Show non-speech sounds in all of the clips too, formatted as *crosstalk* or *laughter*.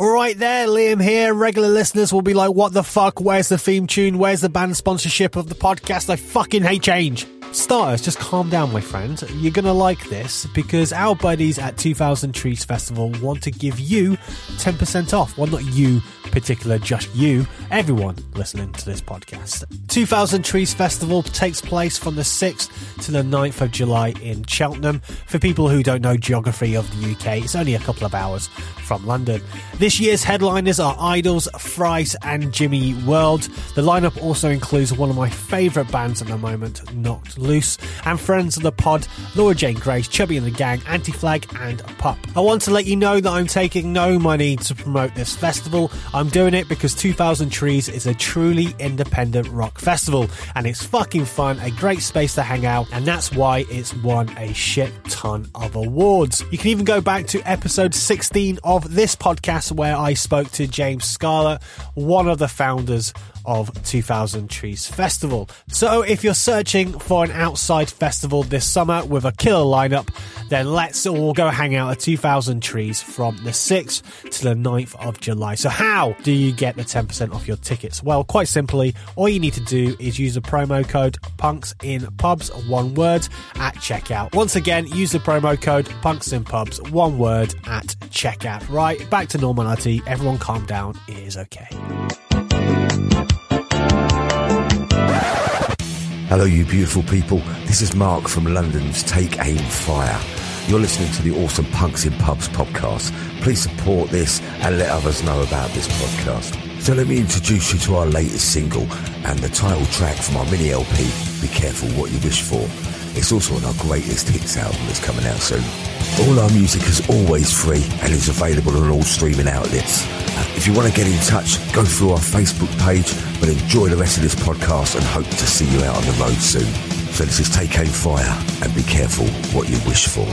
Right, there, Liam here. Regular listeners will be like, what the fuck? Where's the theme tune? Where's the band sponsorship of the podcast? I fucking hate change. Starters, just calm down, my friend. You're gonna like this because our buddies at 2000 Trees Festival want to give you 10% off. Well, not you particular, just you, everyone listening to this podcast. 2000 Trees Festival takes place from the 6th to the 9th of July in Cheltenham. For people who don't know geography of the UK, it's only a couple of hours from London. This year's headliners are IDLES, Thrice, and Jimmy World. The lineup also includes one of my favourite bands at the moment, Knocked Loose, and friends of the pod, Laura Jane Grace, Chubby and the Gang, Anti Flag, and Pup. I want to let you know that I'm taking no money to promote this festival. I'm doing it because 2000 Trees is a truly independent rock festival, and it's fucking fun, a great space to hang out, and that's why it's won a shit ton of awards. You can even go back to episode 16 of this podcast where I spoke to James Scarlett, one of the founders of 2000 Trees Festival. So if you're searching for an outside festival this summer with a killer lineup, then let's all go hang out at 2000 Trees from the 6th to the 9th of July. So how do you get the 10% off your tickets? Well, quite simply, all you need to do is use the promo code punks in pubs, one word, at checkout. Once again, use the promo code punks in pubs, one word, at checkout. Right, back to normality. Everyone calm down. It is okay. Hello, you beautiful people. This is Mark from London's Take Aim Fire. You're listening to the awesome Punks in Pubs podcast. Please support this and let others know about this podcast. So let me introduce you to our latest single and the title track from our mini LP, Be Careful What You Wish For. It's also on our greatest hits album that's coming out soon. All our music is always free and is available on all streaming outlets. Uh, if you want to get in touch, go through our Facebook page, but enjoy the rest of this podcast and hope to see you out on the road soon. So this is Take Aim Fire and be careful what you wish for.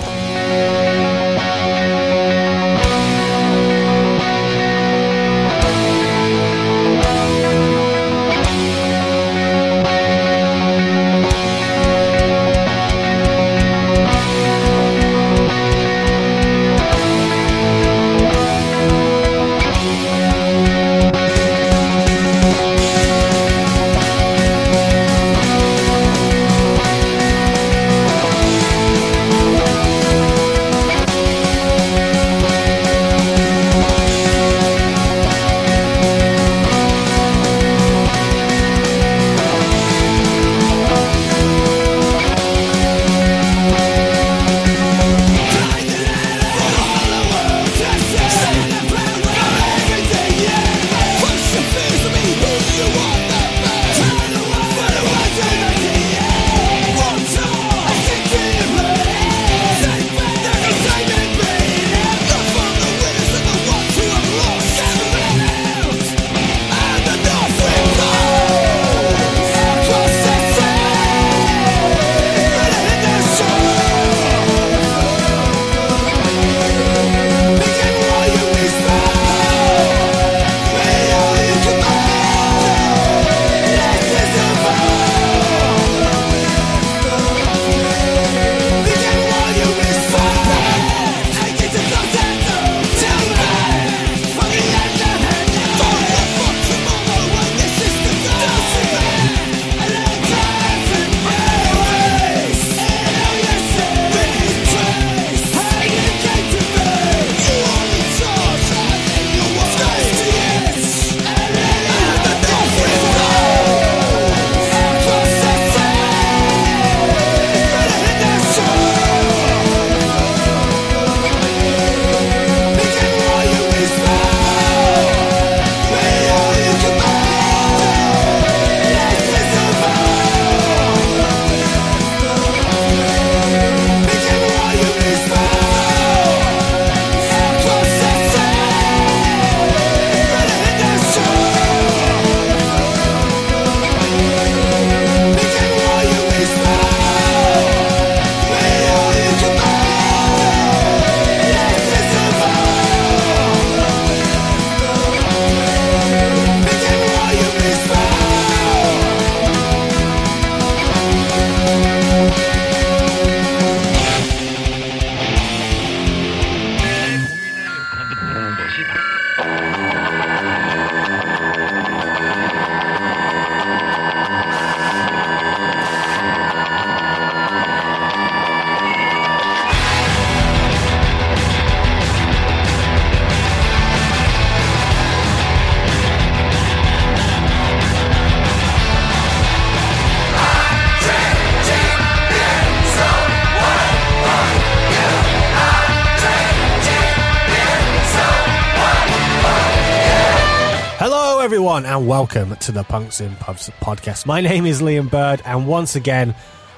Welcome to the Punks in Pubs podcast. My name is Liam Bird, and once again,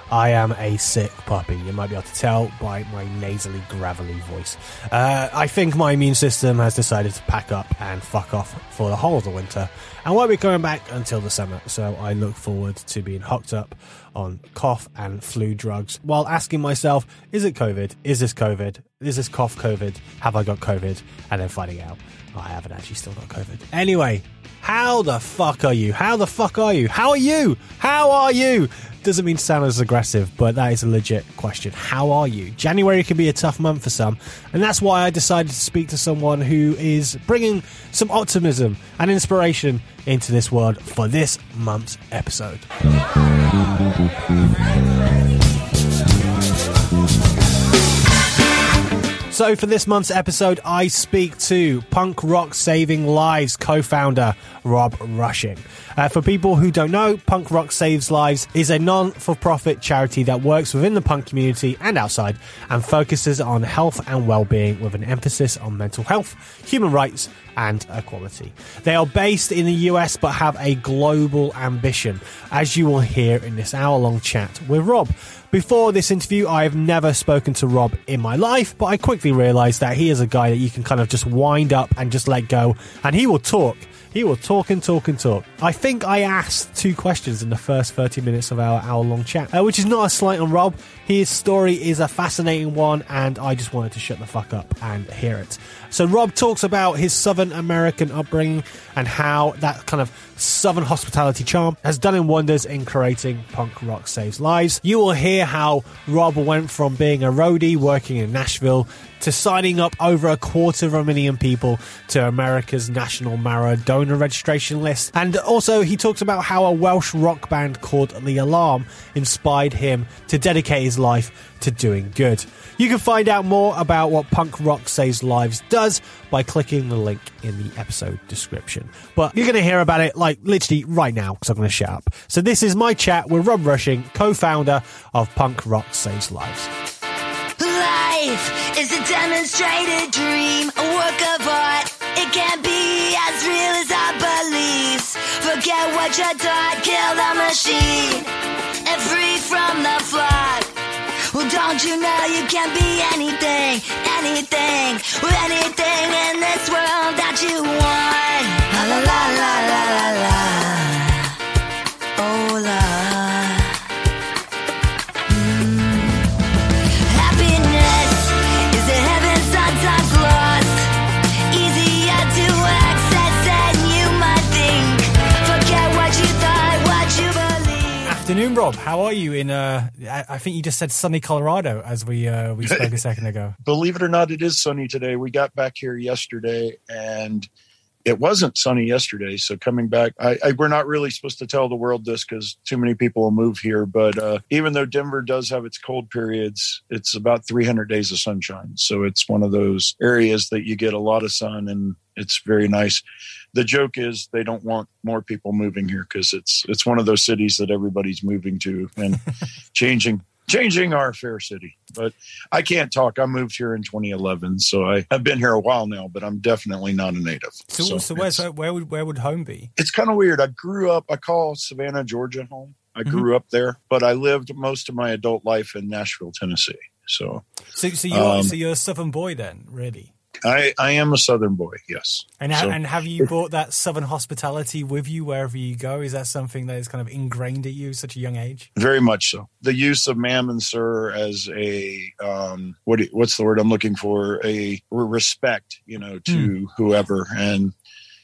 I am a sick puppy. You might be able to tell by my nasally, gravelly voice. Uh, I think my immune system has decided to pack up and fuck off for the whole of the winter, and won't be coming back until the summer. So I look forward to being hooked up on cough and flu drugs while asking myself, is it COVID? Is this COVID? Is this cough COVID? Have I got COVID? And then finding out I haven't actually still got COVID. Anyway, how the fuck are you? How the fuck are you? How are you? How are you? Doesn't mean to sound as aggressive, but that is a legit question. How are you? January can be a tough month for some, and that's why I decided to speak to someone who is bringing some optimism and inspiration into this world for this month's episode. So, for this month's episode, I speak to Punk Rock Saving Lives co founder Rob Rushing. Uh, for people who don't know, Punk Rock Saves Lives is a non for profit charity that works within the punk community and outside and focuses on health and well being with an emphasis on mental health, human rights, and equality. They are based in the US but have a global ambition, as you will hear in this hour long chat with Rob. Before this interview, I have never spoken to Rob in my life, but I quickly realized that he is a guy that you can kind of just wind up and just let go, and he will talk. He will talk and talk and talk. I think I asked two questions in the first 30 minutes of our hour long chat, uh, which is not a slight on Rob. His story is a fascinating one, and I just wanted to shut the fuck up and hear it. So, Rob talks about his Southern American upbringing and how that kind of Southern hospitality charm has done him wonders in creating Punk Rock Saves Lives. You will hear how Rob went from being a roadie working in Nashville to signing up over a quarter of a million people to America's National Marrow donor registration list. And also, he talks about how a Welsh rock band called The Alarm inspired him to dedicate his life to doing good. You can find out more about what Punk Rock Saves Lives does by clicking the link in the episode description. But you're going to hear about it like literally right now because I'm going to shut up. So this is my chat with Rob Rushing, co-founder of Punk Rock Saves Lives. Life is a demonstrated dream, a work of art. It can't be as real as our beliefs. Forget what you thought, kill the machine, and free from the flood. Don't you know you can be anything, anything, anything in this world that you want? La la la la la la la. Oh la. Afternoon, Rob. How are you? In uh, I think you just said sunny Colorado as we uh, we spoke a second ago. *laughs* believe it or not, it is sunny today. We got back here yesterday and it wasn't sunny yesterday. So coming back, I, I, we're not really supposed to tell the world this because too many people will move here. But uh, even though Denver does have its cold periods, it's about 300 days of sunshine. So it's one of those areas that you get a lot of sun and it's very nice. The joke is they don't want more people moving here because it's it's one of those cities that everybody's moving to and *laughs* changing changing our fair city. But I can't talk. I moved here in 2011, so I have been here a while now, but I'm definitely not a native. So, so, where's it's, where would where would home be? it's kind of weird. I grew up. I call Savannah, Georgia, home. I Mm-hmm. grew up there, but I lived most of my adult life in Nashville, Tennessee. So So, so you're Um, so you're a Southern boy then, really? I I am a Southern boy. Yes. And ha- So- and have you brought that Southern hospitality with you wherever you go? Is that something that is kind of ingrained at you at such a young age? Very much so. The use of ma'am and sir as a um, what what's the word I'm looking for? A respect, you know, to whoever, and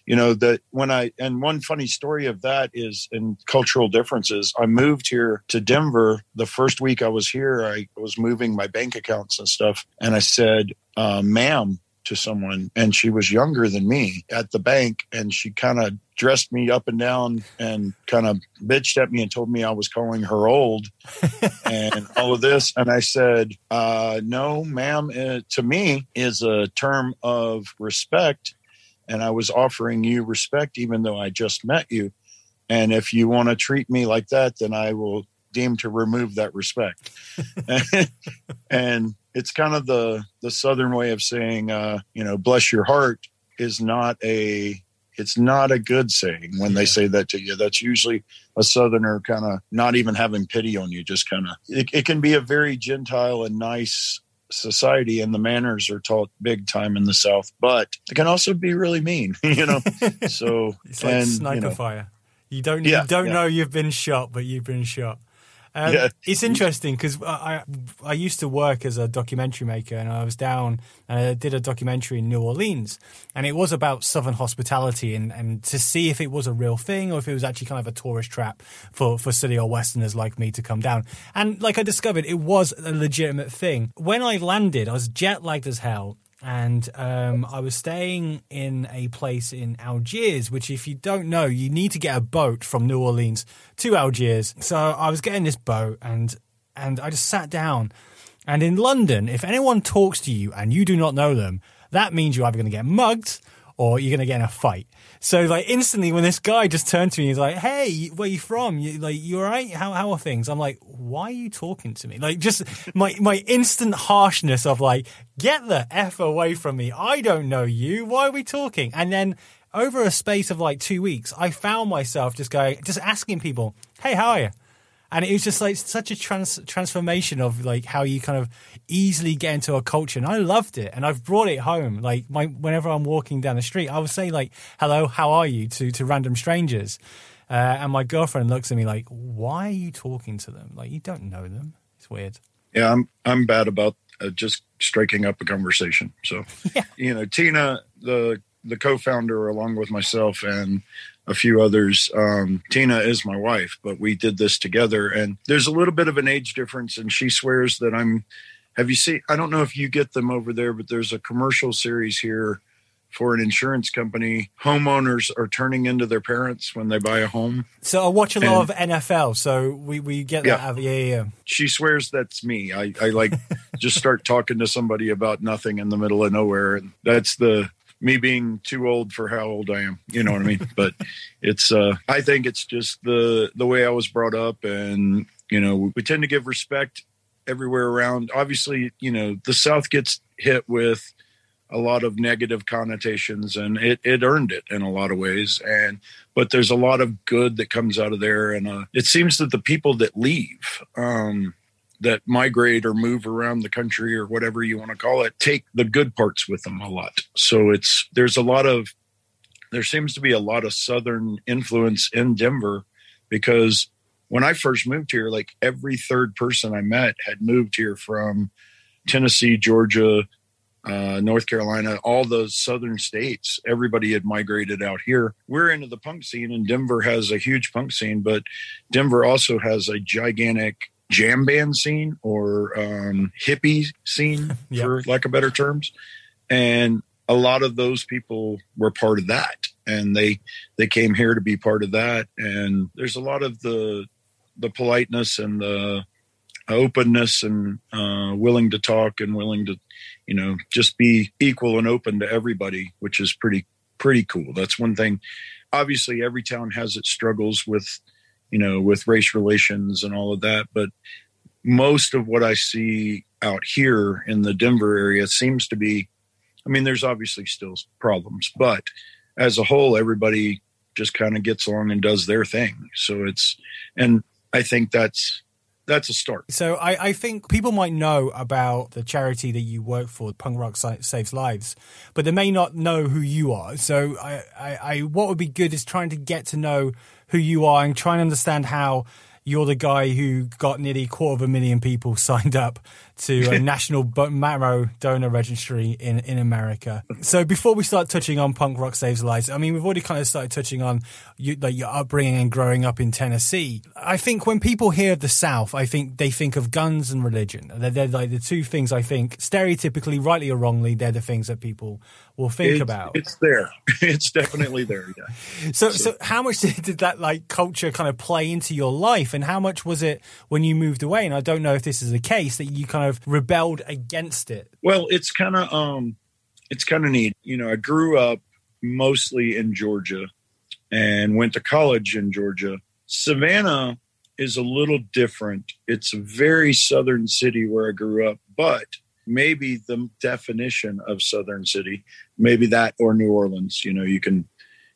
you know that when I and one funny story of that is in cultural differences. I moved here to Denver the first week I was here. I was moving my bank accounts and stuff, and I said, uh, "Ma'am." To someone, and she was younger than me at the bank, and she kind of dressed me up and down and kind of bitched at me and told me I was calling her old *laughs* and all of this. And I said, uh, no, ma'am, uh, to me is a term of respect. And I was offering you respect, even though I just met you. And if you want to treat me like that, then I will deem to remove that respect. *laughs* *laughs* and it's kind of the, the Southern way of saying, uh, you know, bless your heart is not a it's not a good saying when they say that to you. That's usually a southerner kind of not even having pity on you, just kind of. It, it can be a very gentile and nice society, and the manners are taught big time in the South, but it can also be really mean, *laughs* you know. *laughs* so It's like and, sniper you know, fire. You don't Yeah, you don't yeah. know you've been shot, but you've been shot. Um, Yeah. It's interesting because I, I used to work as a documentary maker, and I was down and I did a documentary in New Orleans, and it was about Southern hospitality and, and to see if it was a real thing or if it was actually kind of a tourist trap for for city or Westerners like me to come down. And like I discovered, it was a legitimate thing. When I landed, I was jet lagged as hell, and um, I was staying in a place in Algiers, which, if you don't know, you need to get a boat from New Orleans to Algiers. So I was getting this boat, and and I just sat down. And in London, if anyone talks to you and you do not know them, that means you're either going to get mugged or you're going to get in a fight. So like instantly when this guy just turned to me, he's like, "Hey, where you from? You like you all right? How how are things?" I'm like, "Why are you talking to me?" Like just my my instant harshness of like, "Get the f away from me! I don't know you. Why are we talking?" And then over a space of like two weeks, I found myself just going, just asking people, "Hey, how are you?" And it was just like such a trans- transformation of like how you kind of easily get into a culture. And i loved it. And i've brought it home. Like my whenever i'm walking down the street i would say like hello how are you? to to random strangers. Uh, and my girlfriend looks at me like why are you talking to them? Like you don't know them. It's weird. Yeah, I'm I'm bad about uh, just striking up a conversation. So, *laughs* you know, Tina, the the co-founder, along with myself and a few others, um, Tina is my wife, but we did this together. And there's a little bit of an age difference, and she swears that I'm. Have you seen? I don't know if you get them over there, but there's a commercial series here for an insurance company. Homeowners are turning into their parents when they buy a home. so i watch a lot And- of nfl so we we get that Yeah. out of yeah yeah, yeah. she swears that's me. I, I like *laughs* just start talking to somebody about nothing in the middle of nowhere. And that's the me being too old for how old I am. You know what I mean? *laughs* But it's, uh, I think it's just the, the way I was brought up. And, you know, we tend to give respect everywhere around. Obviously, you know, the South gets hit with a lot of negative connotations and it, it earned it in a lot of ways. And, but there's a lot of good that comes out of there. And uh, it seems that the people that leave, um, that migrate or move around the country or whatever you want to call it, take the good parts with them a lot. So it's, there's a lot of, there seems to be a lot of Southern influence in Denver because when I first moved here, like every third person I met had moved here from Tennessee, Georgia, uh, North Carolina, all those southern states. Everybody had migrated out here. We're into the punk scene, and Denver has a huge punk scene, but Denver also has a gigantic jam band scene or um, hippie scene, *laughs* Yep. for lack of better terms. And a lot of those people were part of that, and they they came here to be part of that. And there's a lot of the the politeness and the openness and uh, willing to talk and willing to you know just be equal and open to everybody which is pretty pretty cool that's one thing obviously every town has its struggles with you know with race relations and all of that but most of what i see out here in the denver area seems to be i mean there's obviously still problems but as a whole everybody just kind of gets along and does their thing so it's and i think that's that's a start So I, I think people might know about the charity that you work for, Punk Rock Saves Lives, but they may not know who you are. So I, I, I, what would be good is trying to get to know who you are and try and understand how you're the guy who got nearly a quarter of a million people *laughs* signed up to a *laughs* national marrow donor registry in, in America. So before we start touching on Punk Rock Saves Lives, I mean, we've already kind of started touching on you, like your upbringing and growing up in Tennessee. I think when people hear the South, I think they think of guns and religion. They're, they're like the two things I think, stereotypically, rightly or wrongly, they're the things that people will think it's, about. it's there *laughs* it's definitely there yeah *laughs* So, so how much did, did that like culture kind of play into your life, and how much was it when you moved away? And I don't know if this is the case that you kind of rebelled against it. Well, it's kind of um, it's kind of neat. You know, I grew up mostly in Georgia and went to college in Georgia. Savannah is a little different. It's a very southern city where I grew up, but maybe the definition of southern city, maybe that or New Orleans. You know, you can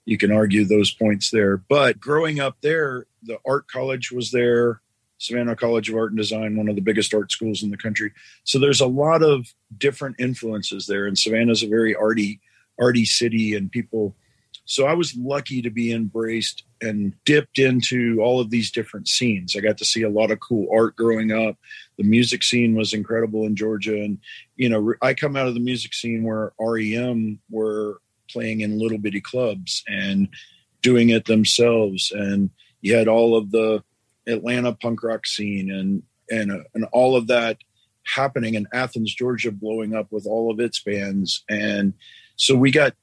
you can argue those points there. But growing up there, the art college was there, Savannah College of Art and Design, one of the biggest art schools in the country. So there's a lot of different influences there. And Savannah's a very arty, arty city, and people. So I was lucky to be embraced and dipped into all of these different scenes. I got to see a lot of cool art growing up. The music scene was incredible in Georgia, and you know I come out of the music scene where REM were playing in little bitty clubs and doing it themselves, and you had all of the Atlanta punk rock scene and and uh, and all of that happening in Athens, Georgia, blowing up with all of its bands, and so we got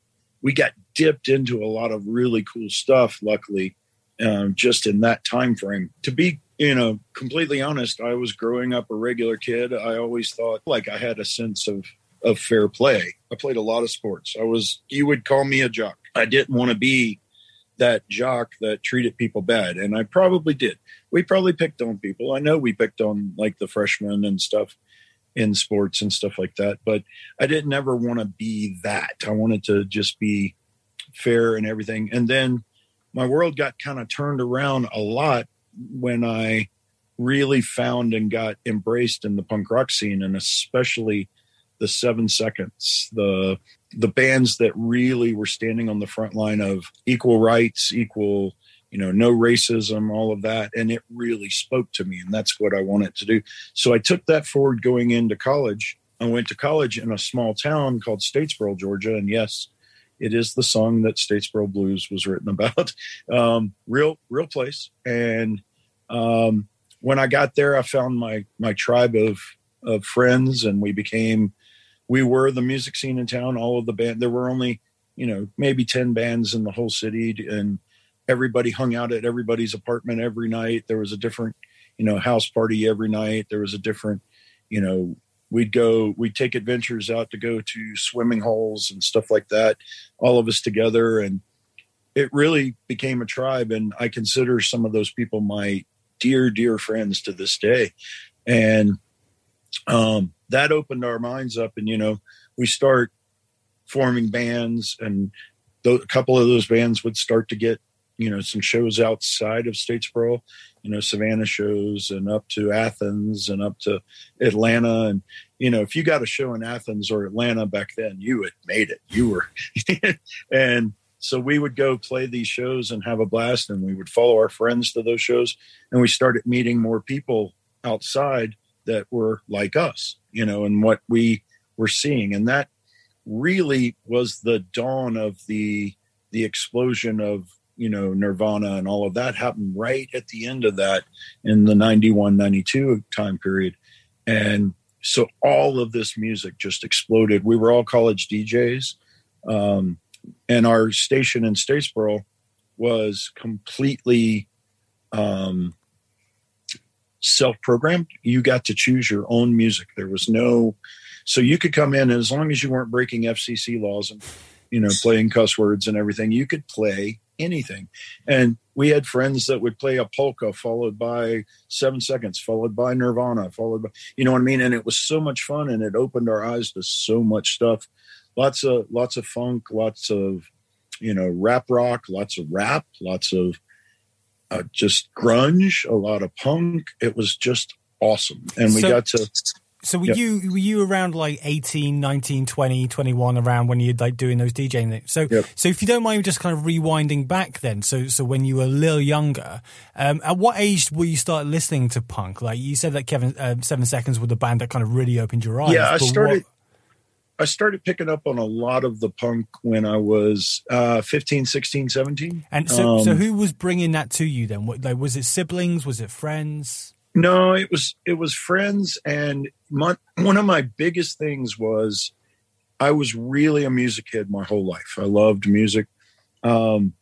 we got dipped into a lot of really cool stuff. Luckily, um, just in that time frame. To be you know completely honest, I was growing up a regular kid. I always thought like I had a sense of of fair play. I played a lot of sports. I was you would call me a jock. I didn't want to be that jock that treated people bad, and I probably did we probably picked on people. I know we picked on like the freshmen and stuff in sports and stuff like that, but I didn't ever want to be that. I wanted to just be fair and everything. And then my world got kind of turned around a lot when I really found and got embraced in the punk rock scene and especially the 7 seconds, the the bands that really were standing on the front line of equal rights, equal you know, no racism, all of that. And it really spoke to me. And that's what I wanted to do. So I took that forward going into college. I went to college in a small town called Statesboro, Georgia. And yes, it is the song that Statesboro Blues was written about. *laughs* Um, real, real place. And um, when I got there, I found my my tribe of of friends, and we became we were the music scene in town. All of the band. There were only you know maybe ten bands in the whole city, and everybody hung out at everybody's apartment every night. There was a different, you know, house party every night. There was a different, you know, we'd go, we'd take adventures out to go to swimming holes and stuff like that, all of us together. And it really became a tribe. And I consider some of those people my dear, dear friends to this day. And um, that opened our minds up. And, you know, we start forming bands and a couple of those bands would start to get you know some shows outside of Statesboro, you know Savannah shows and up to Athens and up to Atlanta and you know if you got a show in Athens or Atlanta back then you had made it you were *laughs* and so we would go play these shows and have a blast and we would follow our friends to those shows and we started meeting more people outside that were like us you know and what we were seeing. And that really was the dawn of the the explosion of you know nirvana and all of that happened right at the end of that in the 91 92 time period. And so all of this music just exploded. We were all college djs um, and our station in statesboro was completely um, self-programmed you got to choose your own music there was no so you could come in as long as you weren't breaking fcc laws and you know playing cuss words and everything you could play anything. And we had friends that would play a polka followed by seven seconds, followed by Nirvana, followed by, you know what I mean? And it was so much fun and it opened our eyes to so much stuff. Lots of, lots of funk, lots of, you know, rap rock, lots of rap, lots of uh, just grunge, a lot of punk. It was just awesome. And we so, got to so were yep. you were you around like 18, 19, 20, 21 around when you're like doing those DJing things? So yep. so if you don't mind just kind of rewinding back then, so so when you were a little younger, um, at what age will you start listening to punk? Like you said that Kevin uh, Seven Seconds were the band that kind of really opened your eyes. Yeah, I started what... I started picking up on a lot of the punk when I was uh, 15, 16, 17. And so um, so who was bringing that to you then? What, like was it siblings? Was it friends? No, it was it was friends, and my, one of my biggest things was I was really a music kid my whole life. I loved music. Um,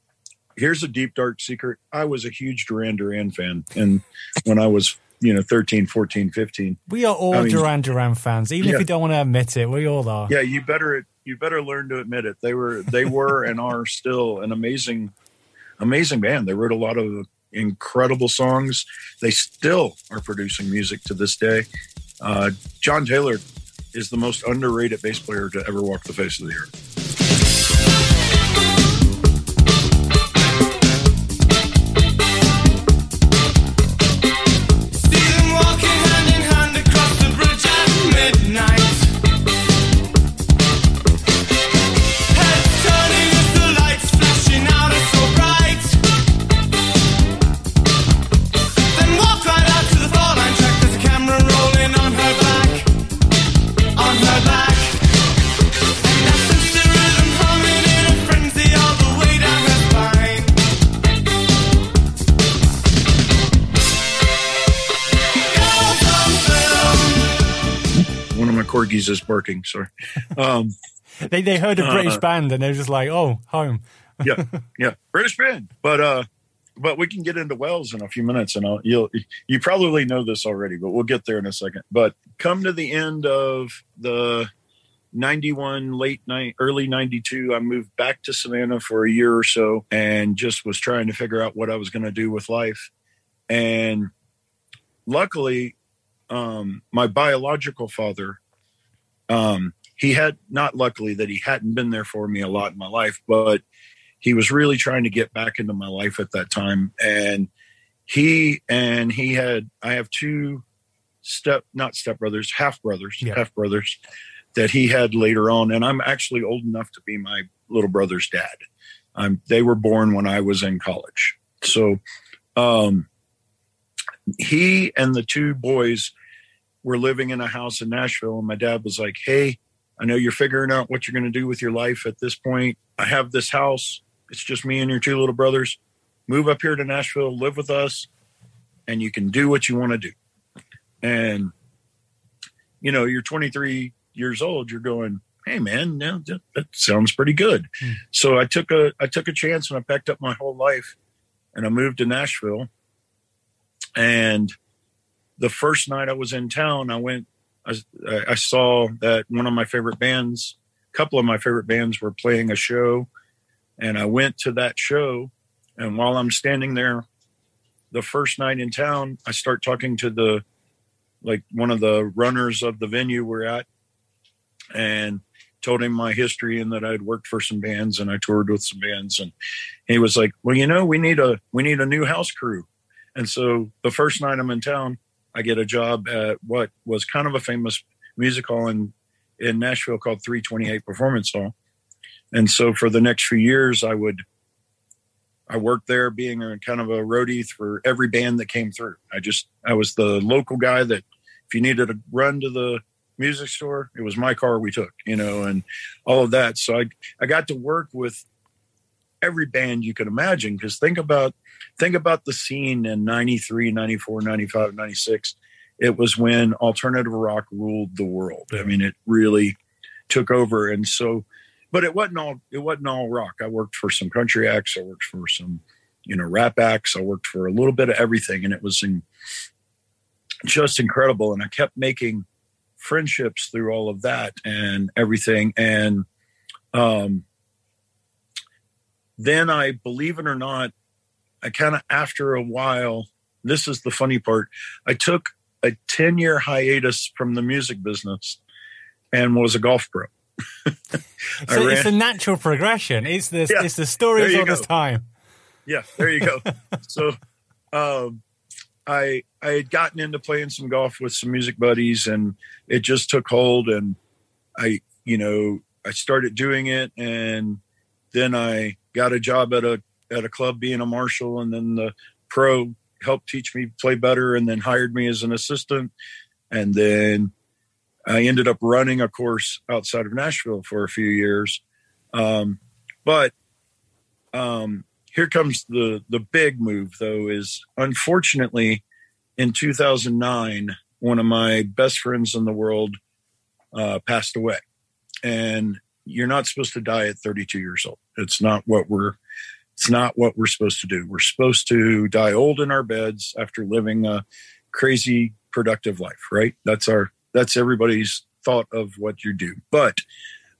here's a deep dark secret: I was a huge Duran Duran fan, and when I was you know 13 14 15 we are all I mean, duran duran fans even yeah. if you don't want to admit it we all are yeah you better you better learn to admit it they were they were *laughs* and are still an amazing amazing band they wrote a lot of incredible songs. They still are producing music to this day. Uh, John Taylor is the most underrated bass player to ever walk the face of the earth. Corgis is barking. Sorry. Um, *laughs* They they heard a British Uh, band and they're just like, oh, home. *laughs* yeah, yeah, British band. But uh, but we can get into Wales in a few minutes, and I'll, you'll you probably know this already, but we'll get there in a second. But come to the end of the 91 late night early 92 i moved back to savannah for a year or so and just was trying to figure out what i was going to do with life and luckily um my biological father um he had not luckily that he hadn't been there for me a lot in my life but he was really trying to get back into my life at that time. And he and he had i have two step not step brothers half brothers Yeah. half brothers that he had later on. And i'm actually old enough to be my little brother's dad. Um, they were born when i was in college. So um, he and the two boys were living in a house in nashville and my dad was like hey i know you're figuring out what you're going to do with your life at this point. I have this house. It's just me and your two little brothers. Move up here to nashville live with us and you can do what you want to do. And you know you're 23 years old you're going hey man no, that, that sounds pretty good. Hmm. so i took a i took a chance and i packed up my whole life and i moved to nashville and the first night i was in town i went i, I saw that one of my favorite bands a couple of my favorite bands were playing a show. And i went to that show. And while i'm standing there the first night in town i start talking to the like one of the runners of the venue we're at and told him my history and that I'd worked for some bands and I toured with some bands. And he was like, "Well, you know, we need a we need a new house crew." And so the first night I'm in town, I get a job at what was kind of a famous music hall in in Nashville called 328 Performance Hall. And so for the next few years I would I worked there being a kind of a roadie for every band that came through. I just I was the local guy that if you needed to run to the music store, it was my car we took, you know, and all of that. So I I got to work with every band you could imagine because think about think about the scene in 93, 94, 95, 96. It was when alternative rock ruled the world. I mean, it really took over and so but it wasn't all it wasn't all rock. I worked for some country acts, I worked for some you know rap acts, I worked for a little bit of everything and it was in, just incredible and I kept making friendships through all of that and everything and um then I believe it or not I kind of after a while this is the funny part I took a 10 year hiatus from the music business and was a golf pro *laughs* So it's a natural progression. It's the Yeah, it's the story there of you all this time. yeah there you go *laughs* so um i i had gotten into playing some golf with some music buddies and it just took hold and i you know i started doing it and then i got a job at a at a club being a marshal and then the pro helped teach me play better and then hired me as an assistant. And then i ended up running a course outside of nashville for a few years. Um, but um, here comes the the big move though is unfortunately in 2009 one of my best friends in the world uh, passed away. And you're not supposed to die at 32 years old it's not what we're it's not what we're supposed to do we're supposed to die old in our beds after living a crazy productive life right that's our that's everybody's thought of what you do but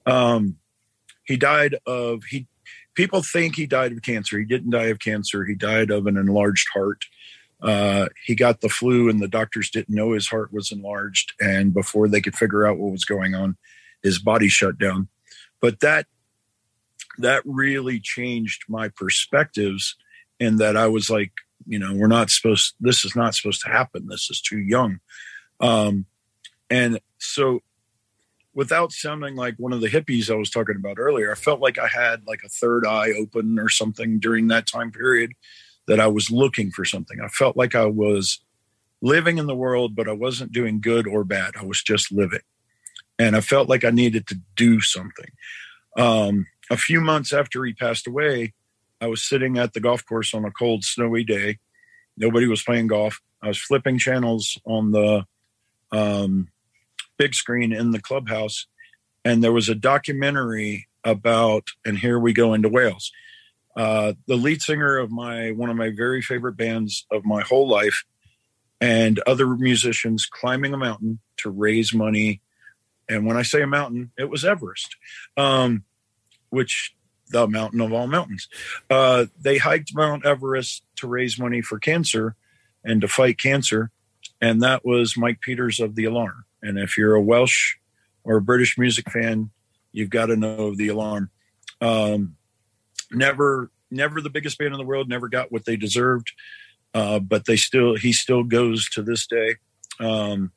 um he died of he people think he died of cancer. He didn't die of cancer. He died of an enlarged heart. Uh, he got the flu, and the doctors didn't know his heart was enlarged. And before they could figure out what was going on, his body shut down. But that that really changed my perspectives, and that I was like, you know, we're not supposed. This is not supposed to happen. This is too young. Um, and so without sounding like one of the hippies I was talking about earlier, I felt like I had like a third eye open or something during that time period that I was looking for something. I felt like I was living in the world, but I wasn't doing good or bad. I was just living. And I felt like I needed to do something. Um, a few months after he passed away, I was sitting at the golf course on a cold, snowy day. Nobody was playing golf. I was flipping channels on the um, big screen in the clubhouse, and there was a documentary about. And here we go into Wales. Uh, the lead singer of my one of my very favorite bands of my whole life, and other musicians climbing a mountain to raise money. And when I say a mountain, it was Everest, um, which the mountain of all mountains. Uh, they hiked Mount Everest to raise money for cancer and to fight cancer. And that was Mike Peters of The Alarm. And if you're a Welsh or a British music fan, you've got to know The Alarm. Um, never, never the biggest band in the world, never got what they deserved. Uh, but they still, he still goes to this day. Um,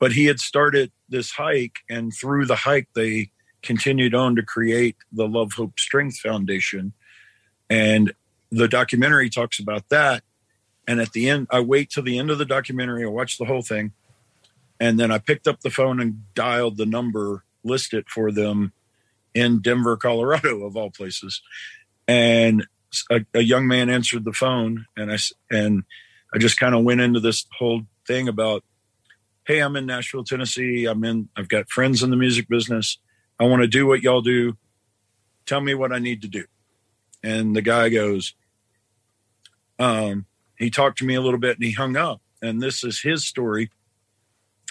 but he had started this hike, and through the hike, they continued on to create the Love, Hope, Strength Foundation. And the documentary talks about that. And at the end, I wait till the end of the documentary, I watch the whole thing. And then I picked up the phone and dialed the number listed for them in Denver, Colorado, of all places. And a, a young man answered the phone, and I and I just kind of went into this whole thing about, hey, I'm in Nashville, Tennessee. I'm in. I've got friends in the music business. I want to do what y'all do. Tell me what I need to do. And the guy goes, um, he talked to me a little bit and he hung up. And this is his story.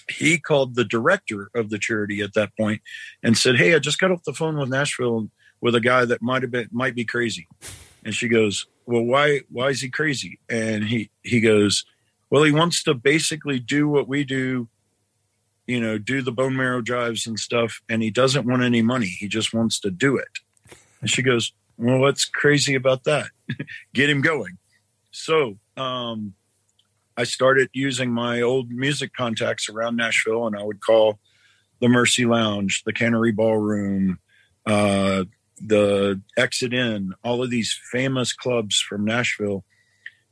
He called the director of the charity at that point and said, Hey, I just got off the phone with Nashville with a guy that might have been might be crazy. And she goes, Well, why why is he crazy? And he he goes, Well, he wants to basically do what we do you know, do the bone marrow drives and stuff, and he doesn't want any money. He just wants to do it. And she goes, Well, what's crazy about that? *laughs* Get him going. So um, I started using my old music contacts around Nashville, and I would call the Mercy Lounge, the Cannery Ballroom, uh, the Exit Inn, all of these famous clubs from Nashville.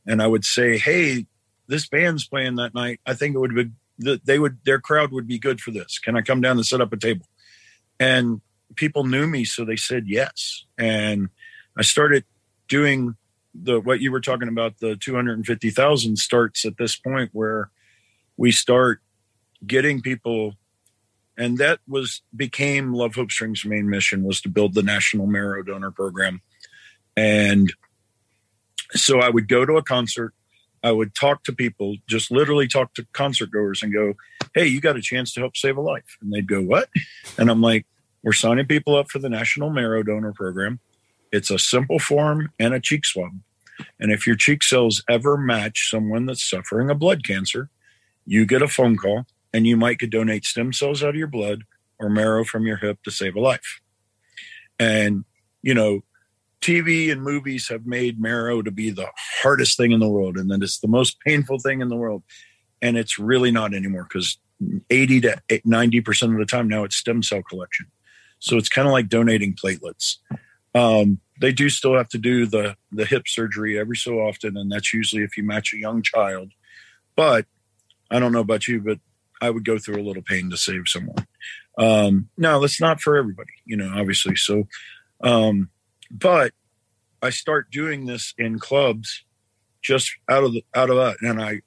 And I would say, Hey, this band's playing that night. I think it would be that they would their crowd would be good for this. Can I come down and set up a table? And people knew me, so they said yes. And I started doing the what you were talking about. The two hundred and fifty thousand starts at this point where we start getting people and that was became Love Hope Strength's main mission was to build the national marrow donor program and so i would go to a concert I would talk to people, just literally talk to concert goers and go, Hey, you got a chance to help save a life. And they'd go, What? And I'm like, We're signing people up for the National Marrow Donor Program. It's a simple form and a cheek swab. And if your cheek cells ever match someone that's suffering a blood cancer, you get a phone call and you might could donate stem cells out of your blood or marrow from your hip to save a life. And, you know, TV and movies have made marrow to be the hardest thing in the world and that it's the most painful thing in the world. And it's really not anymore because 80 to 90% of the time now it's stem cell collection. So it's kind of like donating platelets. Um, they do still have to do the, the hip surgery every so often. And that's usually if you match a young child. But I don't know about you, but I would go through a little pain to save someone. Um, no, that's not for everybody, you know, obviously. So, um, but I start doing this in clubs just out of the, out of that, and I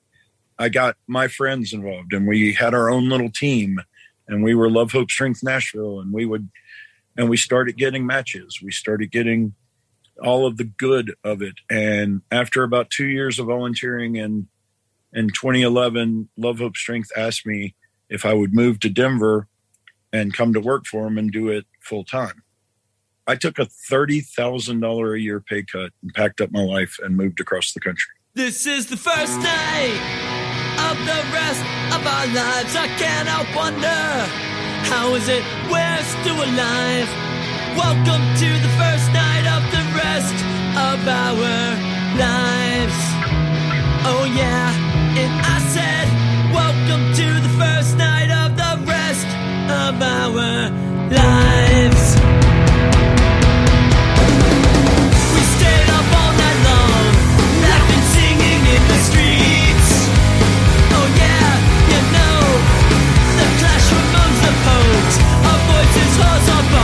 I got my friends involved, and we had our own little team, and we were Love Hope Strength Nashville, and we would and we started getting matches. We started getting all of the good of it, and after about two years of volunteering in in 2011, Love Hope Strength asked me if I would move to Denver and come to work for them and do it full time. I took a $30,000 a year pay cut and packed up my life and moved across the country. This is the first day of the rest of our lives. I can't help wonder how is it we're still alive? Welcome to the first night of the rest of our lives. Oh, yeah. And I said, Welcome to the first night of the rest of our lives.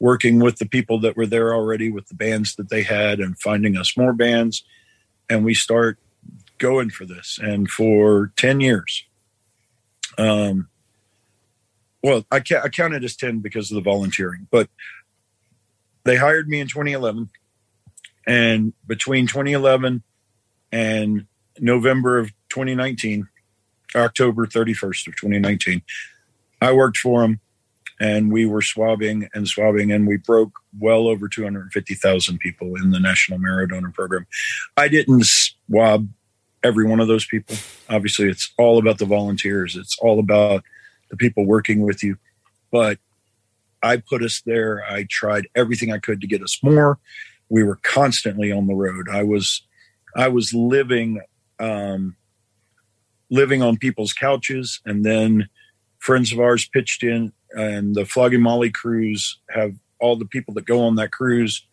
working with the people that were there already with the bands that they had and finding us more bands. And we start going for this. And for 10 years um well I, ca- I counted as 10 because of the volunteering but they hired me in 2011 and between 2011 and november of 2019 october 31st of 2019 i worked for them and we were swabbing and swabbing and we broke well over 250,000 people in the national marrow donor program. I didn't swab every one of those people. Obviously it's all about the volunteers. It's all about the people working with you. But i put us there. I tried everything i could to get us more. We were constantly on the road. I was i was living um living on people's couches and then friends of ours pitched in and the flogging molly cruise have all the people that go on that cruise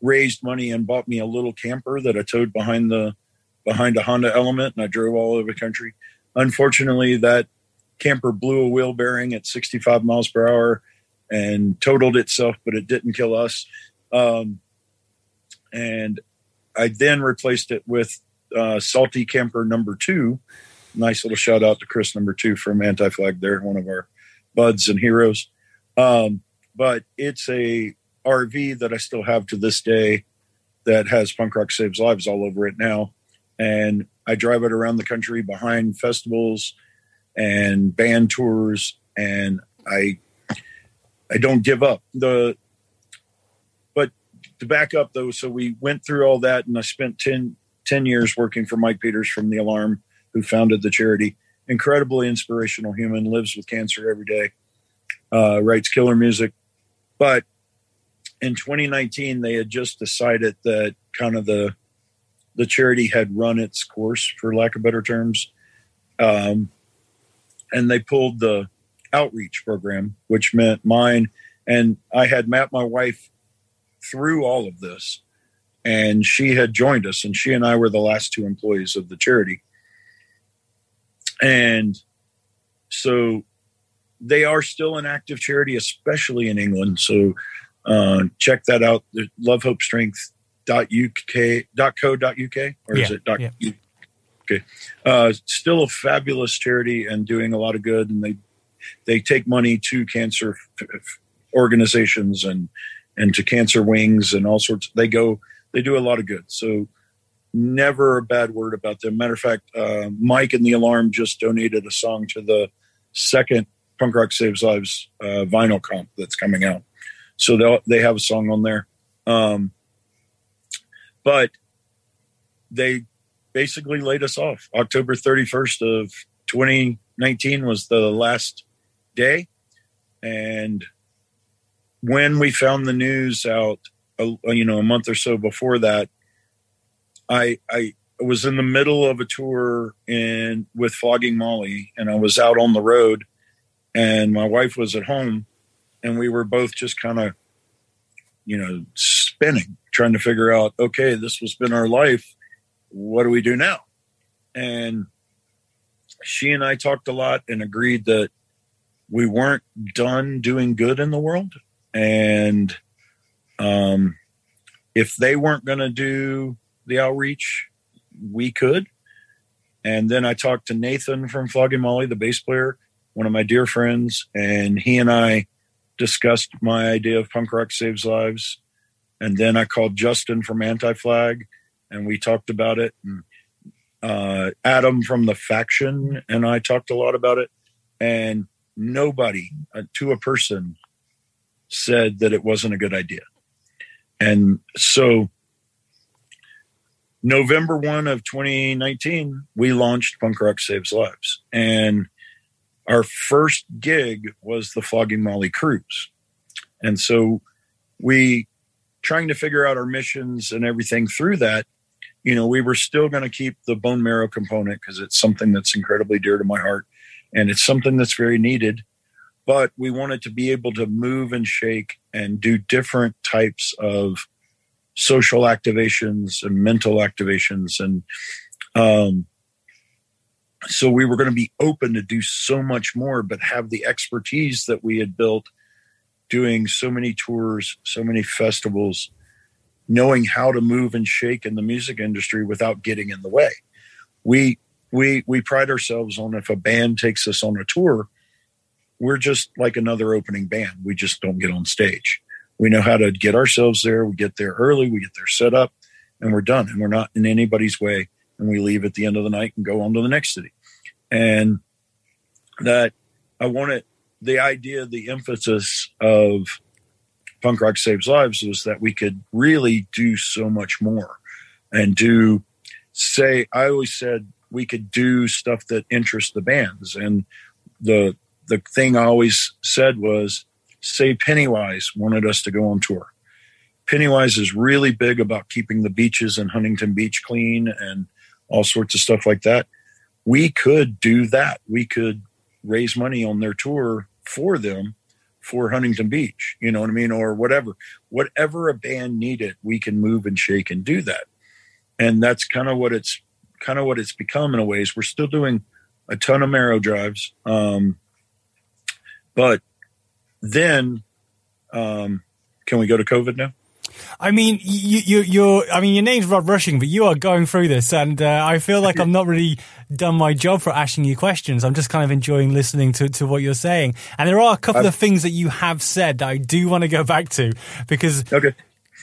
raised money and bought me a little camper that i towed behind the behind a honda element and i drove all over the country. Unfortunately that camper blew a wheel bearing at 65 miles per hour and totaled itself but it didn't kill us. Um, and i then replaced it with uh, salty camper number two. Nice little shout out to chris number two from anti-flag there one of our buds and heroes. Um, but it's a RV that I still have to this day that has Punk Rock Saves Lives all over it now. And I drive it around the country behind festivals and band tours and I I don't give up. The but to back up though, so we went through all that and I spent 10, 10 years working for Mike Peters from The Alarm, who founded the charity incredibly inspirational human, lives with cancer every day, uh, writes killer music. But in 2019, they had just decided that kind of the the charity had run its course, for lack of better terms, um, and they pulled the outreach program, which meant mine. And I had met my wife through all of this, and she had joined us, and she and I were the last two employees of the charity. And so they are still an active charity, especially in England. So uh, check that out. Love Hope Strength dot uk dot co dot uk or is it dot yeah. U- okay uh still a fabulous charity and doing a lot of good and they they take money to cancer f- f- organizations and and to cancer wings and all sorts they go they do a lot of good so never a bad word about them. Matter of fact, uh, Mike and the Alarm just donated a song to the second Punk Rock Saves Lives uh, vinyl comp that's coming out. So they they have a song on there. Um, but they basically laid us off. October 31st of 2019 was the last day. And when we found the news out, uh, you know, a month or so before that, I I was in the middle of a tour in with Flogging Molly, and I was out on the road, and my wife was at home, and we were both just kind of, you know, spinning, trying to figure out, okay, this has been our life. What do we do now? And she and I talked a lot and agreed that we weren't done doing good in the world, and um, if they weren't going to do the outreach, we could. And then I talked to Nathan from Flogging Molly, the bass player, one of my dear friends, and he and I discussed my idea of punk rock saves lives. And then I called Justin from Anti Flag, and we talked about it. And uh, Adam from the faction and I talked a lot about it. And nobody, uh, to a person, said that it wasn't a good idea. And so November 1 of 2019, we launched Punk Rock Saves Lives. And our first gig was the Flogging Molly Cruise. And so we, trying to figure out our missions and everything through that, you know, we were still going to keep the bone marrow component because it's something that's incredibly dear to my heart and it's something that's very needed. But we wanted to be able to move and shake and do different types of social activations and mental activations and um, so we were going to be open to do so much more, but have the expertise that we had built doing so many tours, so many festivals, knowing how to move and shake in the music industry without getting in the way. We we we pride ourselves on if a band takes us on a tour, we're just like another opening band. We just don't get on stage. We know how to get ourselves there. We get there early, we get there set up, and we're done. And we're not in anybody's way. And we leave at the end of the night and go on to the next city. And that I wanted the idea, the emphasis of Punk Rock Saves Lives was that we could really do so much more and do say I always said we could do stuff that interests the bands. And the the thing I always said was say Pennywise wanted us to go on tour. Pennywise is really big about keeping the beaches in Huntington Beach clean and all sorts of stuff like that. We could do that. We could raise money on their tour for them for Huntington Beach, you know what I mean? Or whatever. Whatever a band needed, we can move and shake and do that. And that's kind of what it's kind of what it's become in a ways. We're still doing a ton of marrow drives. Um, but then um, can we go to COVID now? I mean, you, you, you're. I mean, your name's Rob Rushing, but you are going through this, and uh, I feel like I'm not really done my job for asking you questions. I'm just kind of enjoying listening to, to what you're saying, and there are a couple I've- of things that you have said that I do want to go back to because Okay.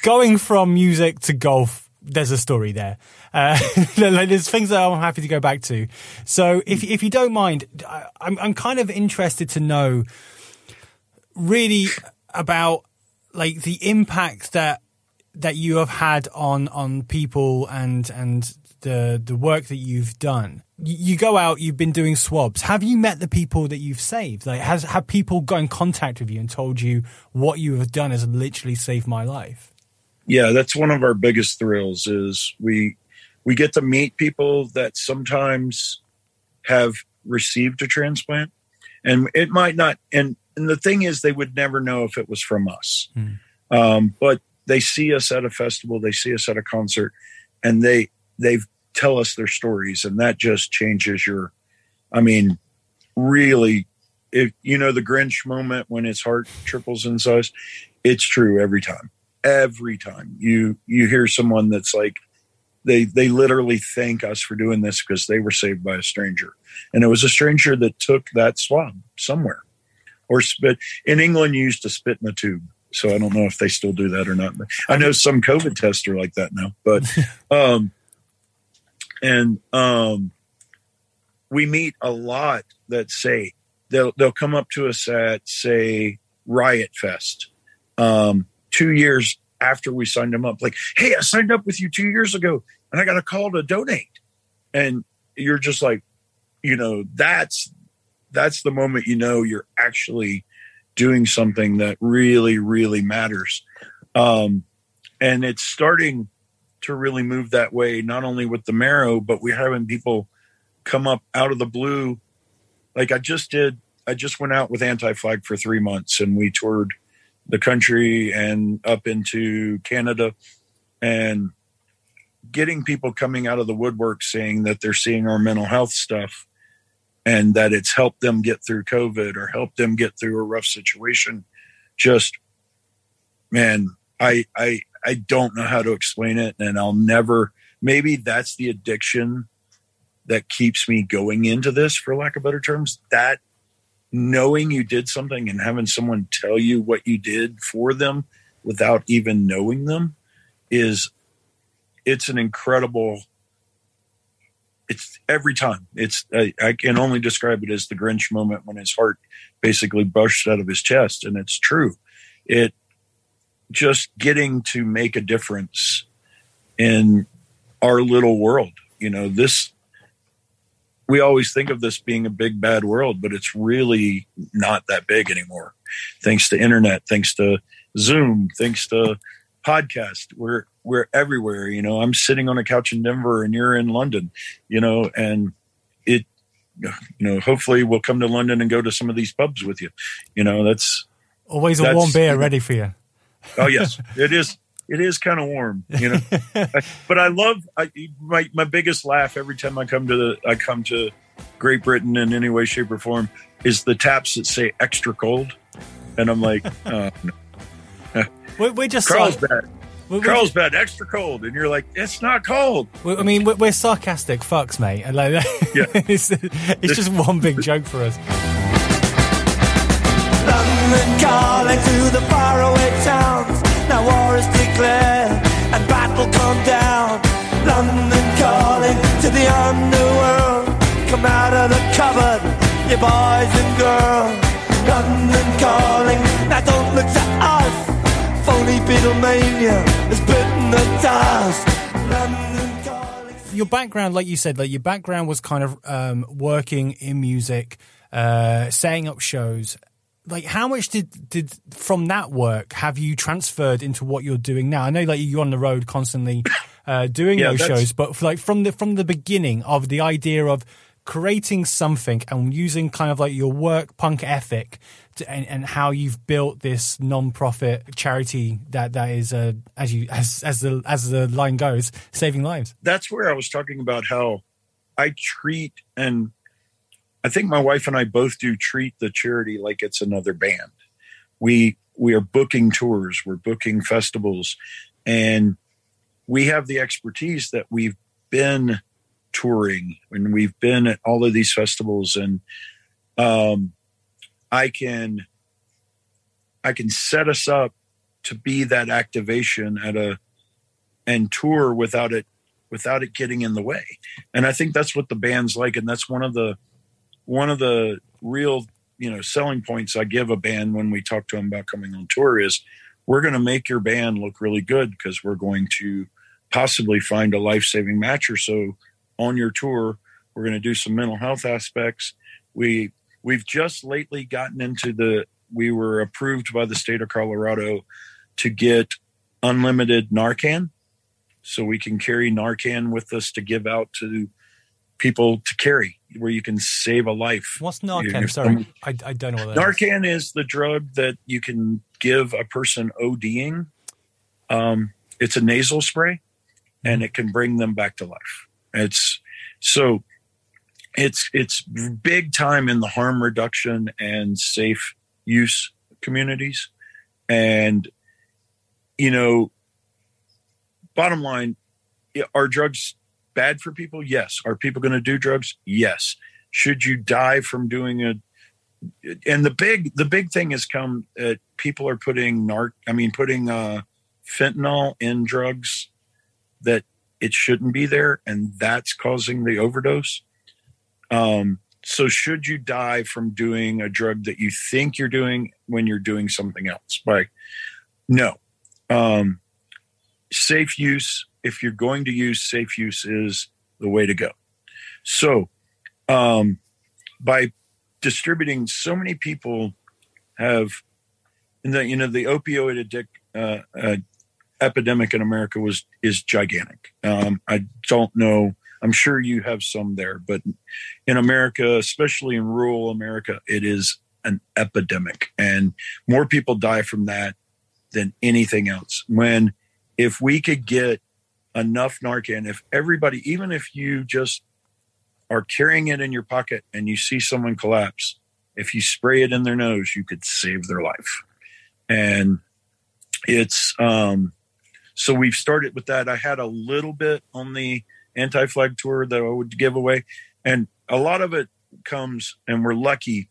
going from music to golf, there's a story there. Uh, *laughs* there's things that I'm happy to go back to. So if if you don't mind, I- I'm I'm kind of interested to know really about like the impact that that you have had on on people and and the the work that you've done. You, go out, you've been doing swabs. Have you met the people that you've saved? Like, has have people got in contact with you and told you what you have done has literally saved my life? yeah that's one of our biggest thrills is we we get to meet people that sometimes have received a transplant and it might not and and the thing is they would never know if it was from us. Um, but they see us at a festival they see us at a concert and they they tell us their stories and that just changes your i mean really if you know the grinch moment when his heart triples in size? It's true every time. Every time. You you hear someone that's like they they literally thank us for doing this because they were saved by a stranger. And it was a stranger that took that swab somewhere or spit. In england you used to spit in a tube. So i don't know if they still do that or not but i know some covid tests are like that now but *laughs* um and um we meet a lot that say they'll they'll come up to us at say riot fest um two years after we signed them up. Like hey i signed up with you two years ago and i got a call to donate. And you're just like you know that's that's the moment you know you're actually doing something that really really matters. Um and it's starting to really move that way not only with the marrow but we're having people come up out of the blue. Like i just did i just went out with anti-flag for three months and we toured the country and up into canada and getting people coming out of the woodwork saying that they're seeing our mental health stuff and that it's helped them get through covid or helped them get through a rough situation. Just man i i i don't know how to explain it and i'll never maybe that's the addiction that keeps me going into this for lack of better terms that knowing you did something and having someone tell you what you did for them without even knowing them is it's an incredible it's every time. It's I, I can only describe it as the grinch moment when his heart basically burst out of his chest and it's true. It just getting to make a difference in our little world you know this we always think of this being a big bad world but it's really not that big anymore. Thanks to internet thanks to zoom thanks to podcast we're we're everywhere you know i'm sitting on a couch in denver and you're in london you know and it you know hopefully we'll come to london and go to some of these pubs with you you know that's Always a That's- warm beer ready for you. oh yes it is it is kind of warm you know *laughs* but i love I, my, my biggest laugh every time i come to the i come to Great Britain in any way, shape, or form is the taps that say extra cold. And I'm like, *laughs* oh, no. *laughs* We're, we're just Carl's sar- bad. we're- we're Carl's bad, extra cold. And you're like, it's not cold. We- I mean, we're, we're sarcastic fucks, mate. And like, *laughs* Yeah. it's, it's just one big *laughs* joke for us. London calling to the faraway towns. Now war is declared and battle come down. London calling to the underworld. Come out of the cupboard, you boys and girls. London calling, Beatlemania has bitten the dust. Your background, like you said, like your background was kind of um, working in music, uh, setting up shows. Like, how much did did from that work have you transferred into what you're doing now? I know, like you're on the road constantly uh, doing Yeah, those shows, but like from the from the beginning of the idea of creating something and using kind of like your work punk ethic to, and, and how you've built this non-profit charity that that is uh, as you as as the as the line goes saving lives that's where I was talking about how I treat and I think my wife and I both do treat the charity like it's another band. We we are booking tours, we're booking festivals, and we have the expertise that we've been touring and we've been at all of these festivals and um I can I can set us up to be that activation at a and tour without it without it getting in the way. And I think that's what the band's like. And that's one of the one of the real, you know, selling points I give a band when we talk to them about coming on tour is we're going to make your band look really good because we're going to possibly find a life-saving match or so on your tour. We're going to do some mental health aspects. We we've just lately gotten into the we were approved by the state of Colorado to get unlimited Narcan so we can carry Narcan with us to give out to people to carry, where you can save a life. What's Narcan? you- Sorry, I, I don't know what that is. Narcan is the drug that you can give a person ODing. Um, it's a nasal spray, and it can bring them back to life. It's so it's it's big time in the harm reduction and safe use communities, and you know, bottom line, are drugs bad for people? Yes. Are people going to do drugs? Yes. Should you die from doing a and the big the big thing has come that people are putting narc I mean putting uh fentanyl in drugs that it shouldn't be there and that's causing the overdose. Um so should you die from doing a drug that you think you're doing when you're doing something else? Like no. Um safe use if you're going to use safe use is the way to go. So um by distributing so many people have and the you know the opioid addict uh, uh, epidemic in America was is gigantic. Um, I don't know. I'm sure you have some there, but in America, especially in rural America, it is an epidemic, and more people die from that than anything else. When if we could get enough Narcan, if everybody, even if you just are carrying it in your pocket and you see someone collapse, if you spray it in their nose, you could save their life. And it's um so we've started with that. I had a little bit on the anti-flag tour that I would give away. And a lot of it comes and we're lucky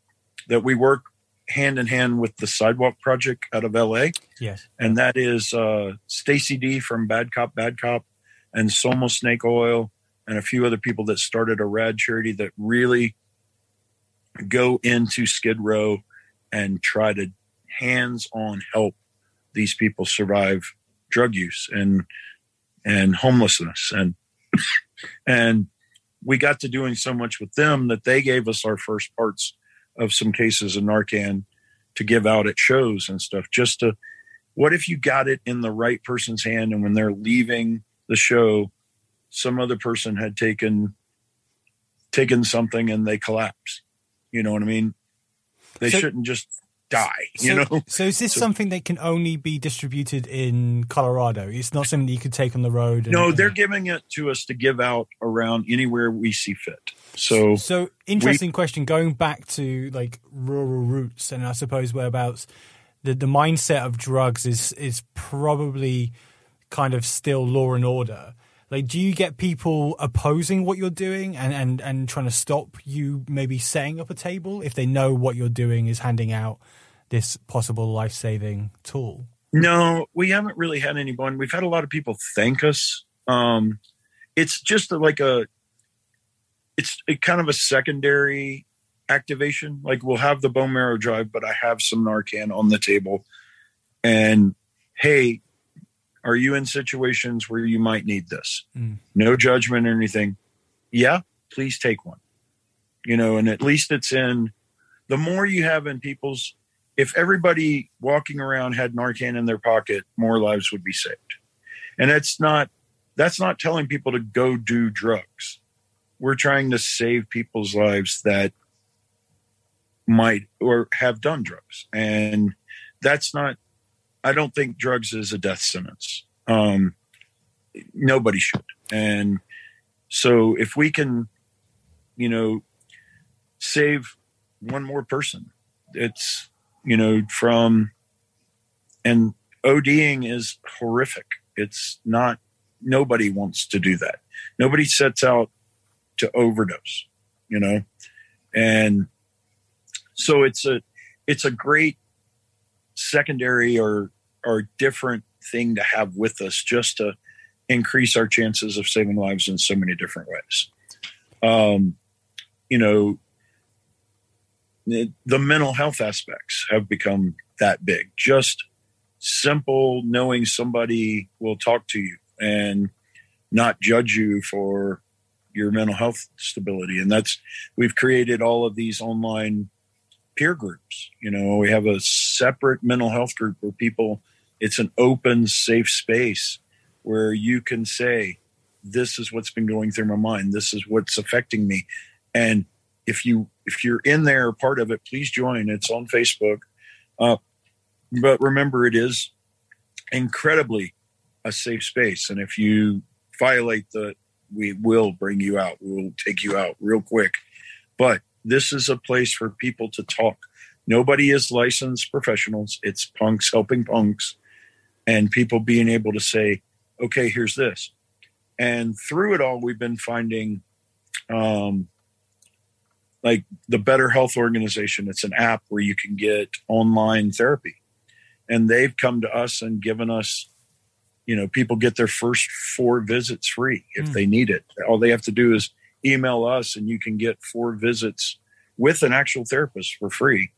that we work hand in hand with the sidewalk project out of LA Yes. and that is uh, Stacey Dee from Bad Cop, Bad Cop, and Soma Snakeoil, and a few other people that started a rad charity that really go into Skid Row and try to hands-on help these people survive drug use and and homelessness. And and we got to doing so much with them that they gave us our first parts of some cases of Narcan to give out at shows and stuff just to what if you got it in the right person's hand and when they're leaving the show some other person had taken taken something and they collapse? You know what i mean? They So- shouldn't just die you so, know so is this So- something that can only be distributed in Colorado? It's not something that you could take on the road. and- no they're giving it to us to give out around anywhere we see fit So, So interesting question. Going back to like rural roots, and I suppose whereabouts the the mindset of drugs is is probably kind of still law and order. Like, do you get people opposing what you're doing and and and trying to stop you maybe setting up a table if they know what you're doing is handing out this possible life saving tool? No, we haven't really had anyone. We've had a lot of people thank us. Um, it's just like a, it's a kind of a secondary activation. Like we'll have the bone marrow drive, but I have some Narcan on the table, and hey, are you in situations where you might need this? Mm. No judgment or anything. Yeah, please take one. You know, and at least it's in. The more you have in people's if everybody walking around had Narcan in their pocket, more lives would be saved. And that's not that's not telling people to go do drugs. We're trying to save people's lives that might or have done drugs. And that's not I don't think drugs is a death sentence. Um nobody should. And so if we can, you know, save one more person, it's you know, from and ODing is horrific. It's not nobody wants to do that. Nobody sets out to overdose, you know. And so it's a it's a great secondary or or different thing to have with us just to increase our chances of saving lives in so many different ways. Um, you know, the mental health aspects have become that big. Just simple knowing somebody will talk to you and not judge you for your mental health stability. And that's, we've created all of these online peer groups. You know, we have a separate mental health group where people, it's an open, safe space where you can say, this is what's been going through my mind. This is what's affecting me. And if you if you're in there part of it please join. It's on facebook. Uh, but remember it is incredibly a safe space. And if you violate the we will bring you out. We will take you out real quick. But this is a place for people to talk. Nobody is licensed professionals. It's punks helping punks and people being able to say okay here's this and through it all we've been finding um, like the Better Health Organization. It's an app where you can get online therapy. And they've come to us and given us, you know, people get their first four visits free if Mm. they need it. All they have to do is email us and you can get four visits with an actual therapist for free.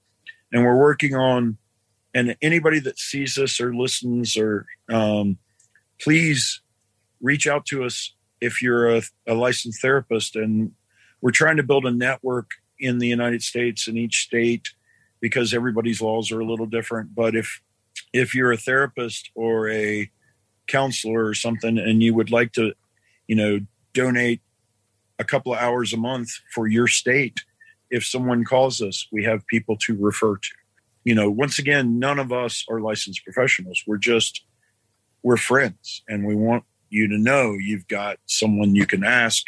And we're working on, and anybody that sees this or listens or um, please reach out to us if you're a, a licensed therapist and we're trying to build a network in the United States in each state because everybody's laws are a little different. But if if you're a therapist or a counselor or something and you would like to, you know, donate a couple of hours a month for your state, if someone calls us, we have people to refer to. You know, once again, none of us are licensed professionals. We're just we're friends and we want you to know you've got someone you can ask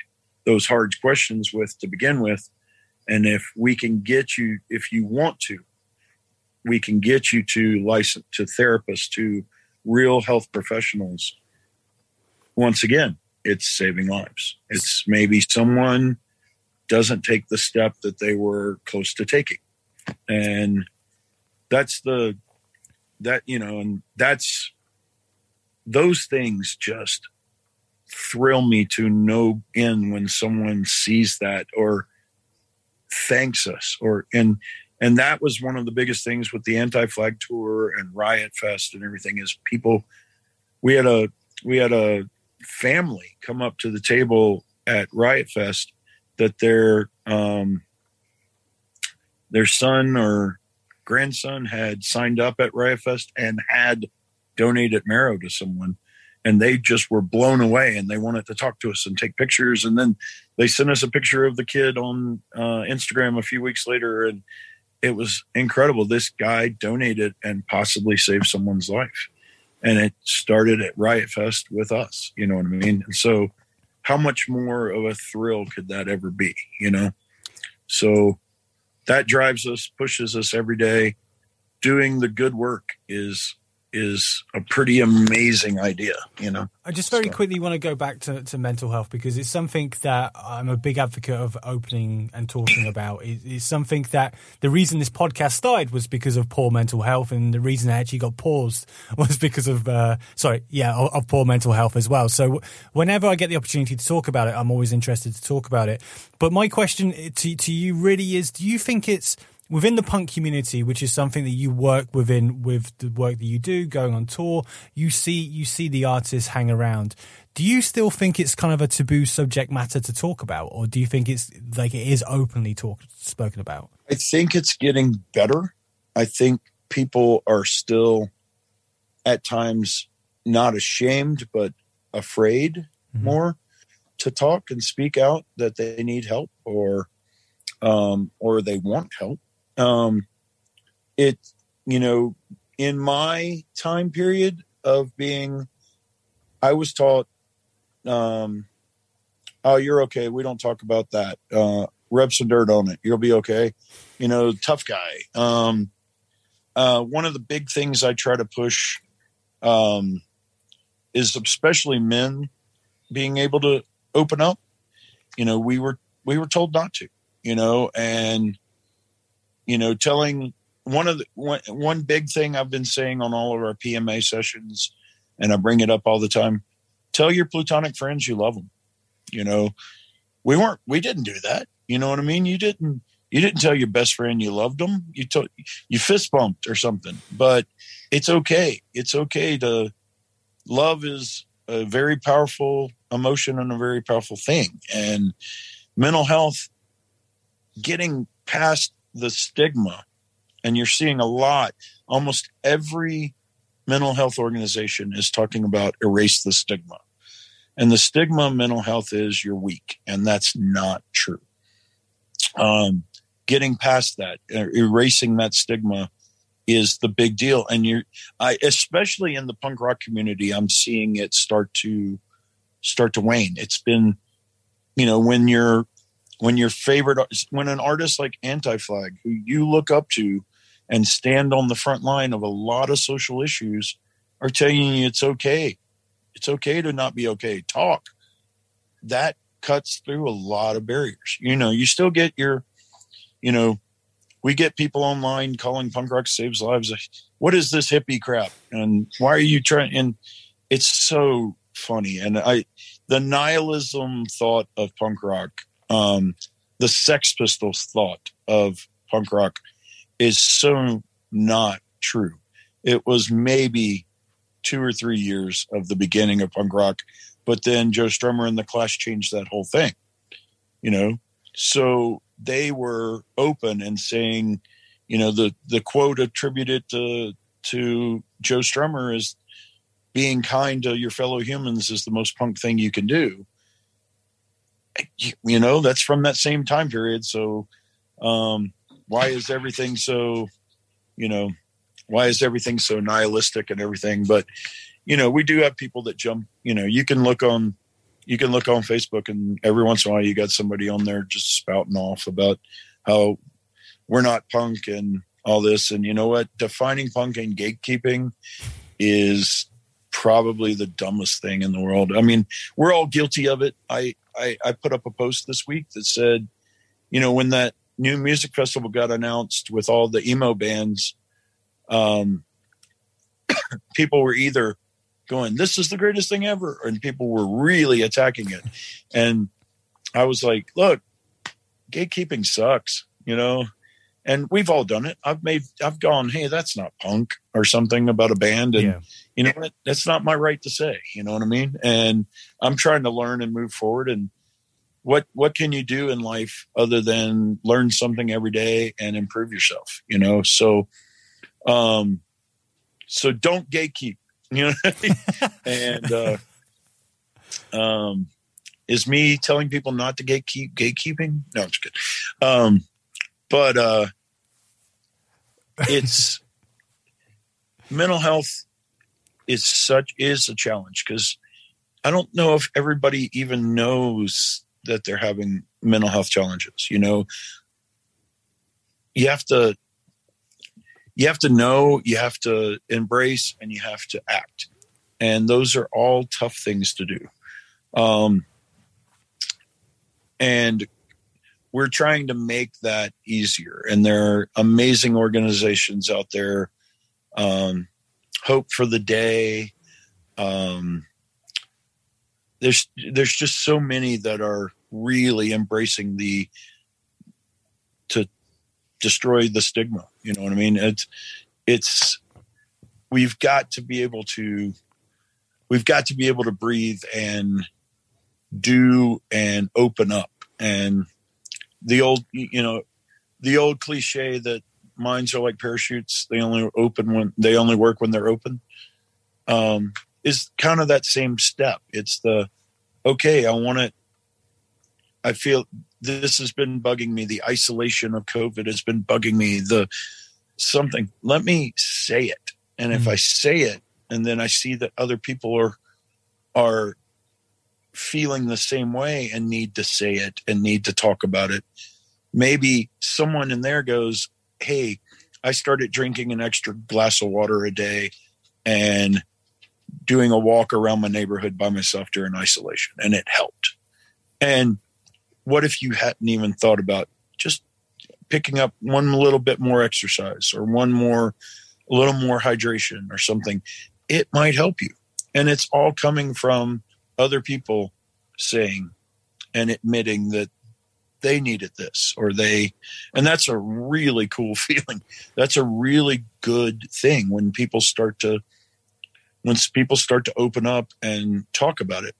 those hard questions with to begin with. And if we can get you, if you want to, we can get you to license to therapists, to real health professionals. Once again, it's saving lives. It's maybe someone doesn't take the step that they were close to taking. And that's the, that, you know, and that's, those things just thrill me to no end when someone sees that or thanks us or and and that was one of the biggest things with the anti-flag tour and riot fest and everything is people we had a we had a family come up to the table at riot fest that their um their son or grandson had signed up at riot fest and had donated marrow to someone and they just were blown away and they wanted to talk to us and take pictures and then they sent us a picture of the kid on uh, instagram a few weeks later and it was incredible this guy donated and possibly saved someone's life and it started at riot fest with us you know what i mean and so how much more of a thrill could that ever be? You know, so that drives us, pushes us every day. Doing the good work is is a pretty amazing idea, you know. I just very So- quickly want to go back to, to mental health because it's something that I'm a big advocate of opening and talking about. It, it's something that the reason this podcast started was because of poor mental health, and the reason I actually got paused *laughs* was because of uh, sorry, yeah, of, of poor mental health as well. So whenever I get the opportunity to talk about it, I'm always interested to talk about it. But my question to to you really is: Do you think it's within the punk community, which is something that you work within with the work that you do, going on tour, you see you see the artists hang around. Do you still think it's kind of a taboo subject matter to talk about, or do you think it's like it is openly talked spoken about? I think it's getting better. I think people are still at times not ashamed, but afraid more to talk and speak out that they need help or um, or they want help. Um, it, you know, in my time period of being, I was taught, um, oh, you're okay. We don't talk about that. Uh, rub some dirt on it. You'll be okay. You know, tough guy. Um, uh, one of the big things I try to push um, is especially men being able to open up. You know, we were we were told not to. You know, and you know, telling one of the one, one big thing I've been saying on all of our PMA sessions, and I bring it up all the time. Tell your plutonic friends you love them. You know, we weren't we didn't do that. You know what I mean? You didn't you didn't tell your best friend you loved them. You told you fist bumped or something. But it's okay. It's okay to love is a very powerful emotion and a very powerful thing. And mental health getting past the stigma and you're seeing a lot almost every mental health organization is talking about erase the stigma. And the stigma of mental health is you're weak and that's not true. Um, getting past that er- erasing that stigma is the big deal. And you're i especially in the punk rock community i'm seeing it start to start to wane. It's been you know when you're when your favorite when an artist like anti-flag who you look up to and stand on the front line of a lot of social issues are telling you it's okay. It's okay to not be okay. Talk. That cuts through a lot of barriers. You know you still get your you know we get people online calling punk rock saves lives. What is this hippie crap? And why are you trying and it's so funny. And i the nihilism thought of punk rock um the sex pistols thought of punk rock is so not true. It was maybe two or three years of the beginning of punk rock but then joe strummer and the clash changed that whole thing you know? So they were open and saying you know the the quote attributed to to joe strummer is being kind to your fellow humans is the most punk thing you can do you, know that's from that same time period. So um why is everything so you know why is everything so nihilistic and everything? But you know we do have people that jump you know you can look on you can look on facebook and every once in a while you got somebody on there just spouting off about how we're not punk and all this. And you know what? Defining punk and gatekeeping is probably the dumbest thing in the world. I mean we're all guilty of it. I i, I put up a post this week that said you know when that new music festival got announced with all the emo bands um *coughs* people were either going this is the greatest thing ever and people were really attacking it. And i was like look gatekeeping sucks you know and we've all done it. I've made i've gone hey that's not punk or something about a band and Yeah. you know what? That's not my right to say you know what i mean? And i'm trying to learn and move forward and what what can you do in life other than learn something every day and improve yourself you know? So um so don't gatekeep *laughs* you know and uh um is me telling people not to gatekeep gatekeeping? No it's good um but uh it's mental health is such is a challenge because I don't know if everybody even knows that they're having mental health challenges. You know, you have to you have to know, you have to embrace, and you have to act. And those are all tough things to do. Um, and we're trying to make that easier. And there are amazing organizations out there. Um, Hope for the Day. Um, there's there's just so many that are really embracing the to destroy the stigma. You know what I mean? It's it's we've got to be able to we've got to be able to breathe and do and open up and the old you know the old cliche that minds are like parachutes they only open when they only work when they're open um, is kind of that same step. It's the okay i want to i feel this has been bugging me. The isolation of covid has been bugging me. The something let me say it. And if Mhm. i say it and then i see that other people are are feeling the same way and need to say it and need to talk about it. Maybe someone in there goes hey i started drinking an extra glass of water a day and doing a walk around my neighborhood by myself during isolation and it helped. And what if you hadn't even thought about just picking up one little bit more exercise or one more a little more hydration or something? It might help you. And it's all coming from other people saying and admitting that they needed this or they and that's a really cool *laughs* feeling that's a really good thing when people start to once people start to open up and talk about it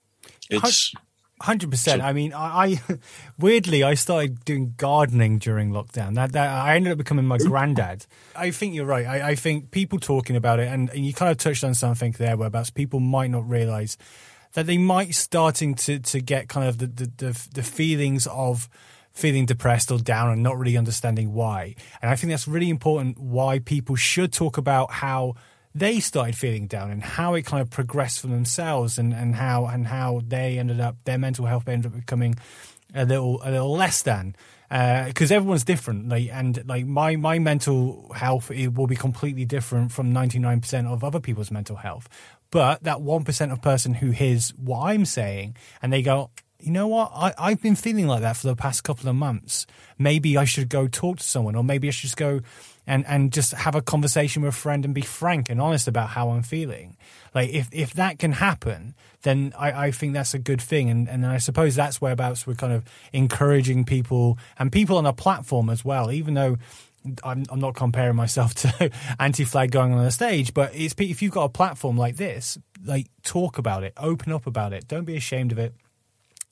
it's Hundred percent. I mean, I, I weirdly I started doing gardening during lockdown. That that I ended up becoming my granddad. I think you're right. I, I think people talking about it, and, and you kind of touched on something there, whereabouts people might not realize that they might starting to to get kind of the the, the, the feelings of feeling depressed or down and not really understanding why. And I think that's really important. Why people should talk about how they started feeling down and how it kind of progressed for themselves and, and how and how they ended up their mental health ended up becoming a little a little less than uh, because everyone's different like and like my my mental health it will be completely different from 99% of other people's mental health but that 1% of person who hears what i'm saying and they go you know what I, i've been feeling like that for the past couple of months maybe i should go talk to someone or maybe i should just go and and just have a conversation with a friend and be frank and honest about how I'm feeling. Like if if that can happen, then I, I think that's a good thing. And and I suppose that's whereabouts we're kind of encouraging people and people on a platform as well, even though. I'm, I'm not comparing myself *laughs* to anti-flag going on the stage, but it's if you've got a platform like this, like talk about it, open up about it, don't be ashamed of it.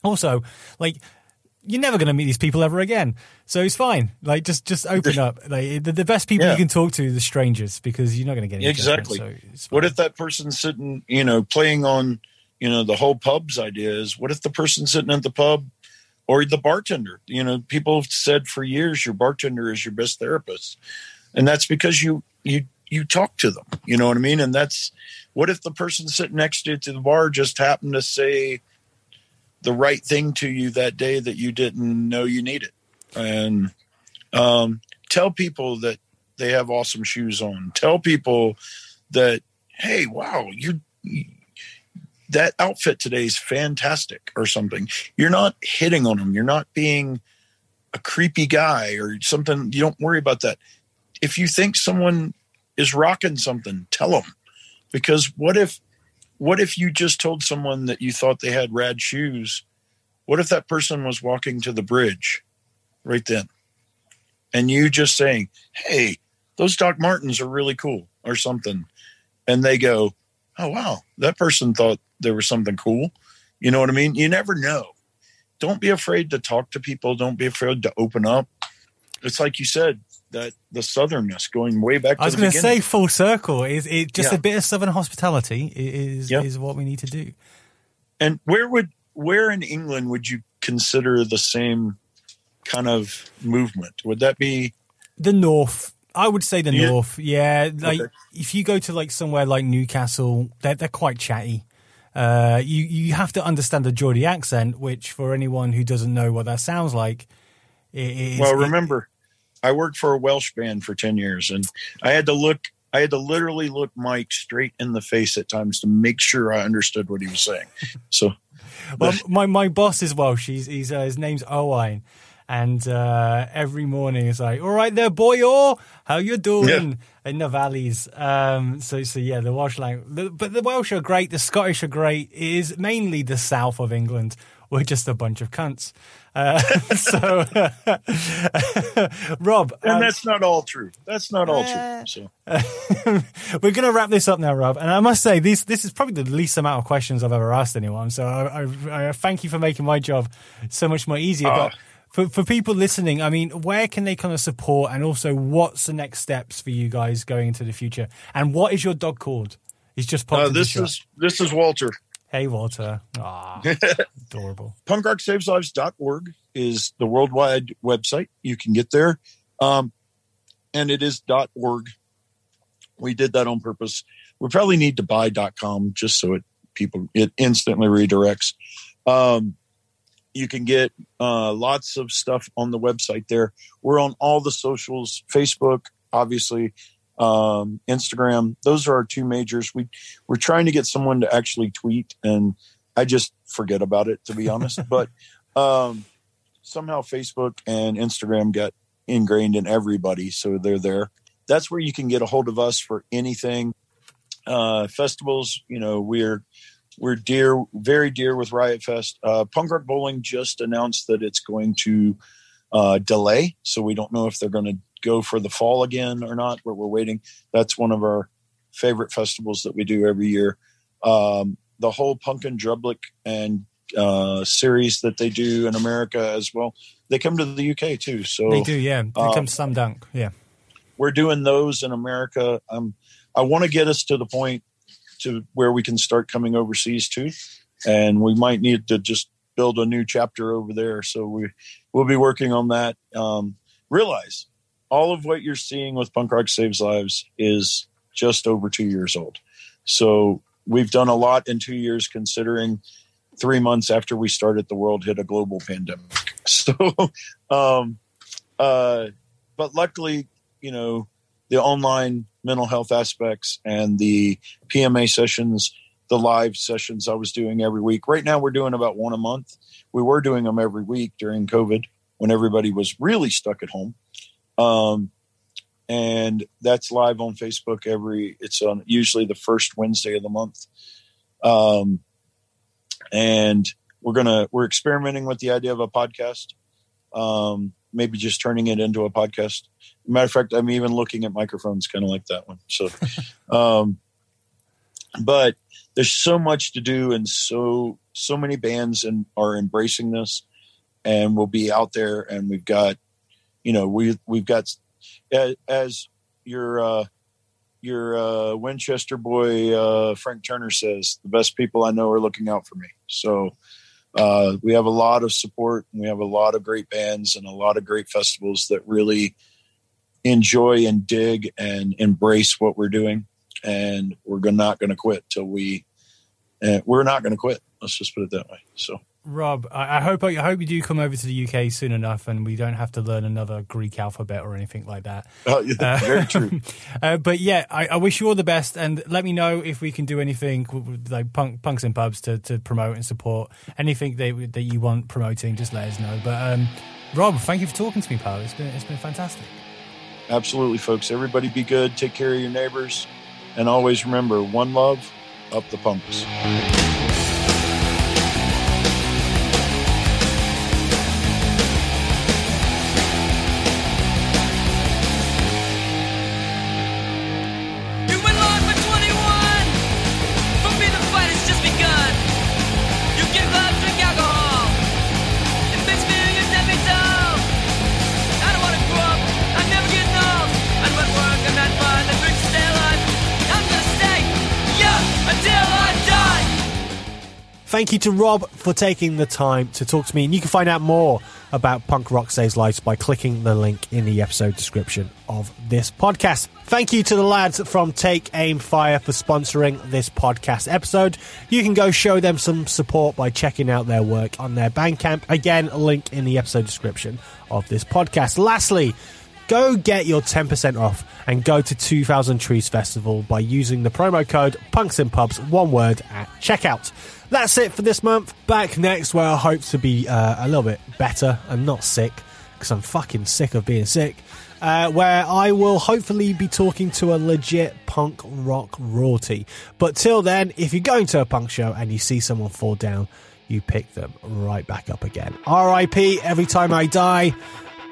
Also, like you're never going to meet these people ever again. So it's fine. Like just just open up. Like the, the best people Yeah. you can talk to are the strangers because you're not going to get Exactly. so what if that person's sitting you know playing on you know the whole pub's idea is what if the person sitting at the pub or the bartender. You know people have said for years your bartender is your best therapist. And that's because you you you talk to them. You know what i mean? And that's what if the person sitting next to you to the bar just happened to say the right thing to you that day that you didn't know you needed? And um, tell people that they have awesome shoes on. Tell people that hey wow you that outfit today is fantastic or something. You're not hitting on them you're not being a creepy guy or something. You don't worry about that. If you think someone is rocking something tell them because what if what if you just told someone that you thought they had rad shoes? What if that person was walking to the bridge right then? And you just saying hey those doc martens are really cool or something. And they go oh wow. That person thought there was something cool you know what i mean you never know don't be afraid to talk to people don't be afraid to open up it's like you said that the southernness going way back to I was going to say full circle is it just Yeah. a bit of southern hospitality is is what we need to do. and where would where in england would you consider the same kind of movement would that be The north, I would say the Yeah. north. Yeah, like Okay. if you go to like somewhere like Newcastle, they're they're quite chatty. Uh, you you have to understand the Geordie accent, which for anyone who doesn't know what that sounds like, it is. well, remember, I worked for a Welsh band for 10 years and I had to look, I had to literally look Mike straight in the face at times to make sure I understood what he was saying. So, Well, my my boss is Welsh. He's, he's uh, his name's Owain, and uh, every morning it's like, "All right, there, boy, oh, how you doing?" In the valleys. Um, so so yeah, the Welsh language, but the Welsh are great. The Scottish are great. It is mainly the south of England. We're just a bunch of cunts. Uh, *laughs* so, *laughs* Rob, and um, that's not all true. That's not all Uh, true. So, *laughs* we're going to wrap this up now, Rob. And I must say, this this is probably the least amount of questions I've ever asked anyone. So I, I, I thank you for making my job so much more easier. But for, for people listening, I mean, where can they kind of support? And also, what's the next steps for you guys going into the future? And what is your dog called? He's just popped uh, this is, this is Walter. Hey, Walter. Ah, *laughs* adorable. punkrocksaveslives.org is the worldwide website. You can get there. Um, and it is .org. We did that on purpose. We probably need to buy .com just so it people it instantly redirects. Um, you can get uh, lots of stuff on the website there. We're on all the socials, Facebook, obviously, um, Instagram. Those are our two majors. We we're trying to get someone to actually tweet, and I just forget about it to be honest. *laughs* but um, somehow Facebook and Instagram got ingrained in everybody, so they're there. That's where you can get a hold of us for anything. Uh, festivals, you know, we're we're dear, very dear with Riot Fest. Uh, Punk Rock Bowling just announced that it's going to uh, delay, so we don't know if they're going to go for the fall again or not. But we're waiting. That's one of our favorite festivals that we do every year. Um, the whole Punk in Drublic and uh, series that they do in America as well. They come to the UK too. So They do, yeah. They um, come slam dunk, yeah. we're doing those in America. Um, I want to get us to the point to where we can start coming overseas too, and we might need to just build a new chapter over there. So we we'll be working on that. Um, realize all of what you're seeing with Punk Rock Saves Lives is just over two years old. So we've done a lot in two years, considering three months after we started, the world hit a global pandemic. *laughs* So, um, uh, but luckily, you know, the online mental health aspects and the PMA sessions, the live sessions I was doing every week. Right now, we're doing about one a month. We were doing them every week during COVID when everybody was really stuck at home. Um, and that's live on Facebook every. It's on usually the first Wednesday of the month. Um, and we're gonna we're experimenting with the idea of a podcast. Um, maybe just turning it into a podcast. Matter of fact, I'm even looking at microphones, kind of like that one. So, *laughs* um, but there's so much to do, and so so many bands and are embracing this, and we'll be out there, and we've got, you know, we we've got as, as your uh, your uh, Winchester boy uh, Frank Turner says, the best people I know are looking out for me. So uh, we have a lot of support, and we have a lot of great bands and a lot of great festivals that really enjoy and dig and embrace what we're doing. And we're not going to quit till we. Uh, we're not going to quit. Let's just put it that way. So Rob, I, I hope I hope you do come over to the UK soon enough, and we don't have to learn another Greek alphabet or anything like that. *laughs* uh, yeah, very true. *laughs* Uh, but yeah, I, I wish you all the best, and let me know if we can do anything like punk, punks and pubs to, to promote and support anything that that you want promoting. Just let us know. But um, Rob, thank you for talking to me, pal. It's been it's been fantastic. Absolutely, folks. Everybody be good. Take care of your neighbors. And always remember one love, up the punks. Thank you to Rob for taking the time to talk to me. And you can find out more about Punk Rock Saves Lives by clicking the link in the episode description of this podcast. Thank you to the lads from Take Aim Fire for sponsoring this podcast episode. You can go show them some support by checking out their work on their Bandcamp. Again, link in the episode description of this podcast. Lastly, go get your 10% off and go to 2000 Trees Festival by using the promo code Punks and Pubs, one word, at checkout. That's it for this month. Back next, where I hope to be uh, a little bit better and not sick, because I'm fucking sick of being sick. Uh, where I will hopefully be talking to a legit punk rock royalty. But till then, if you're going to a punk show and you see someone fall down, you pick them right back up again. RIP every time I die.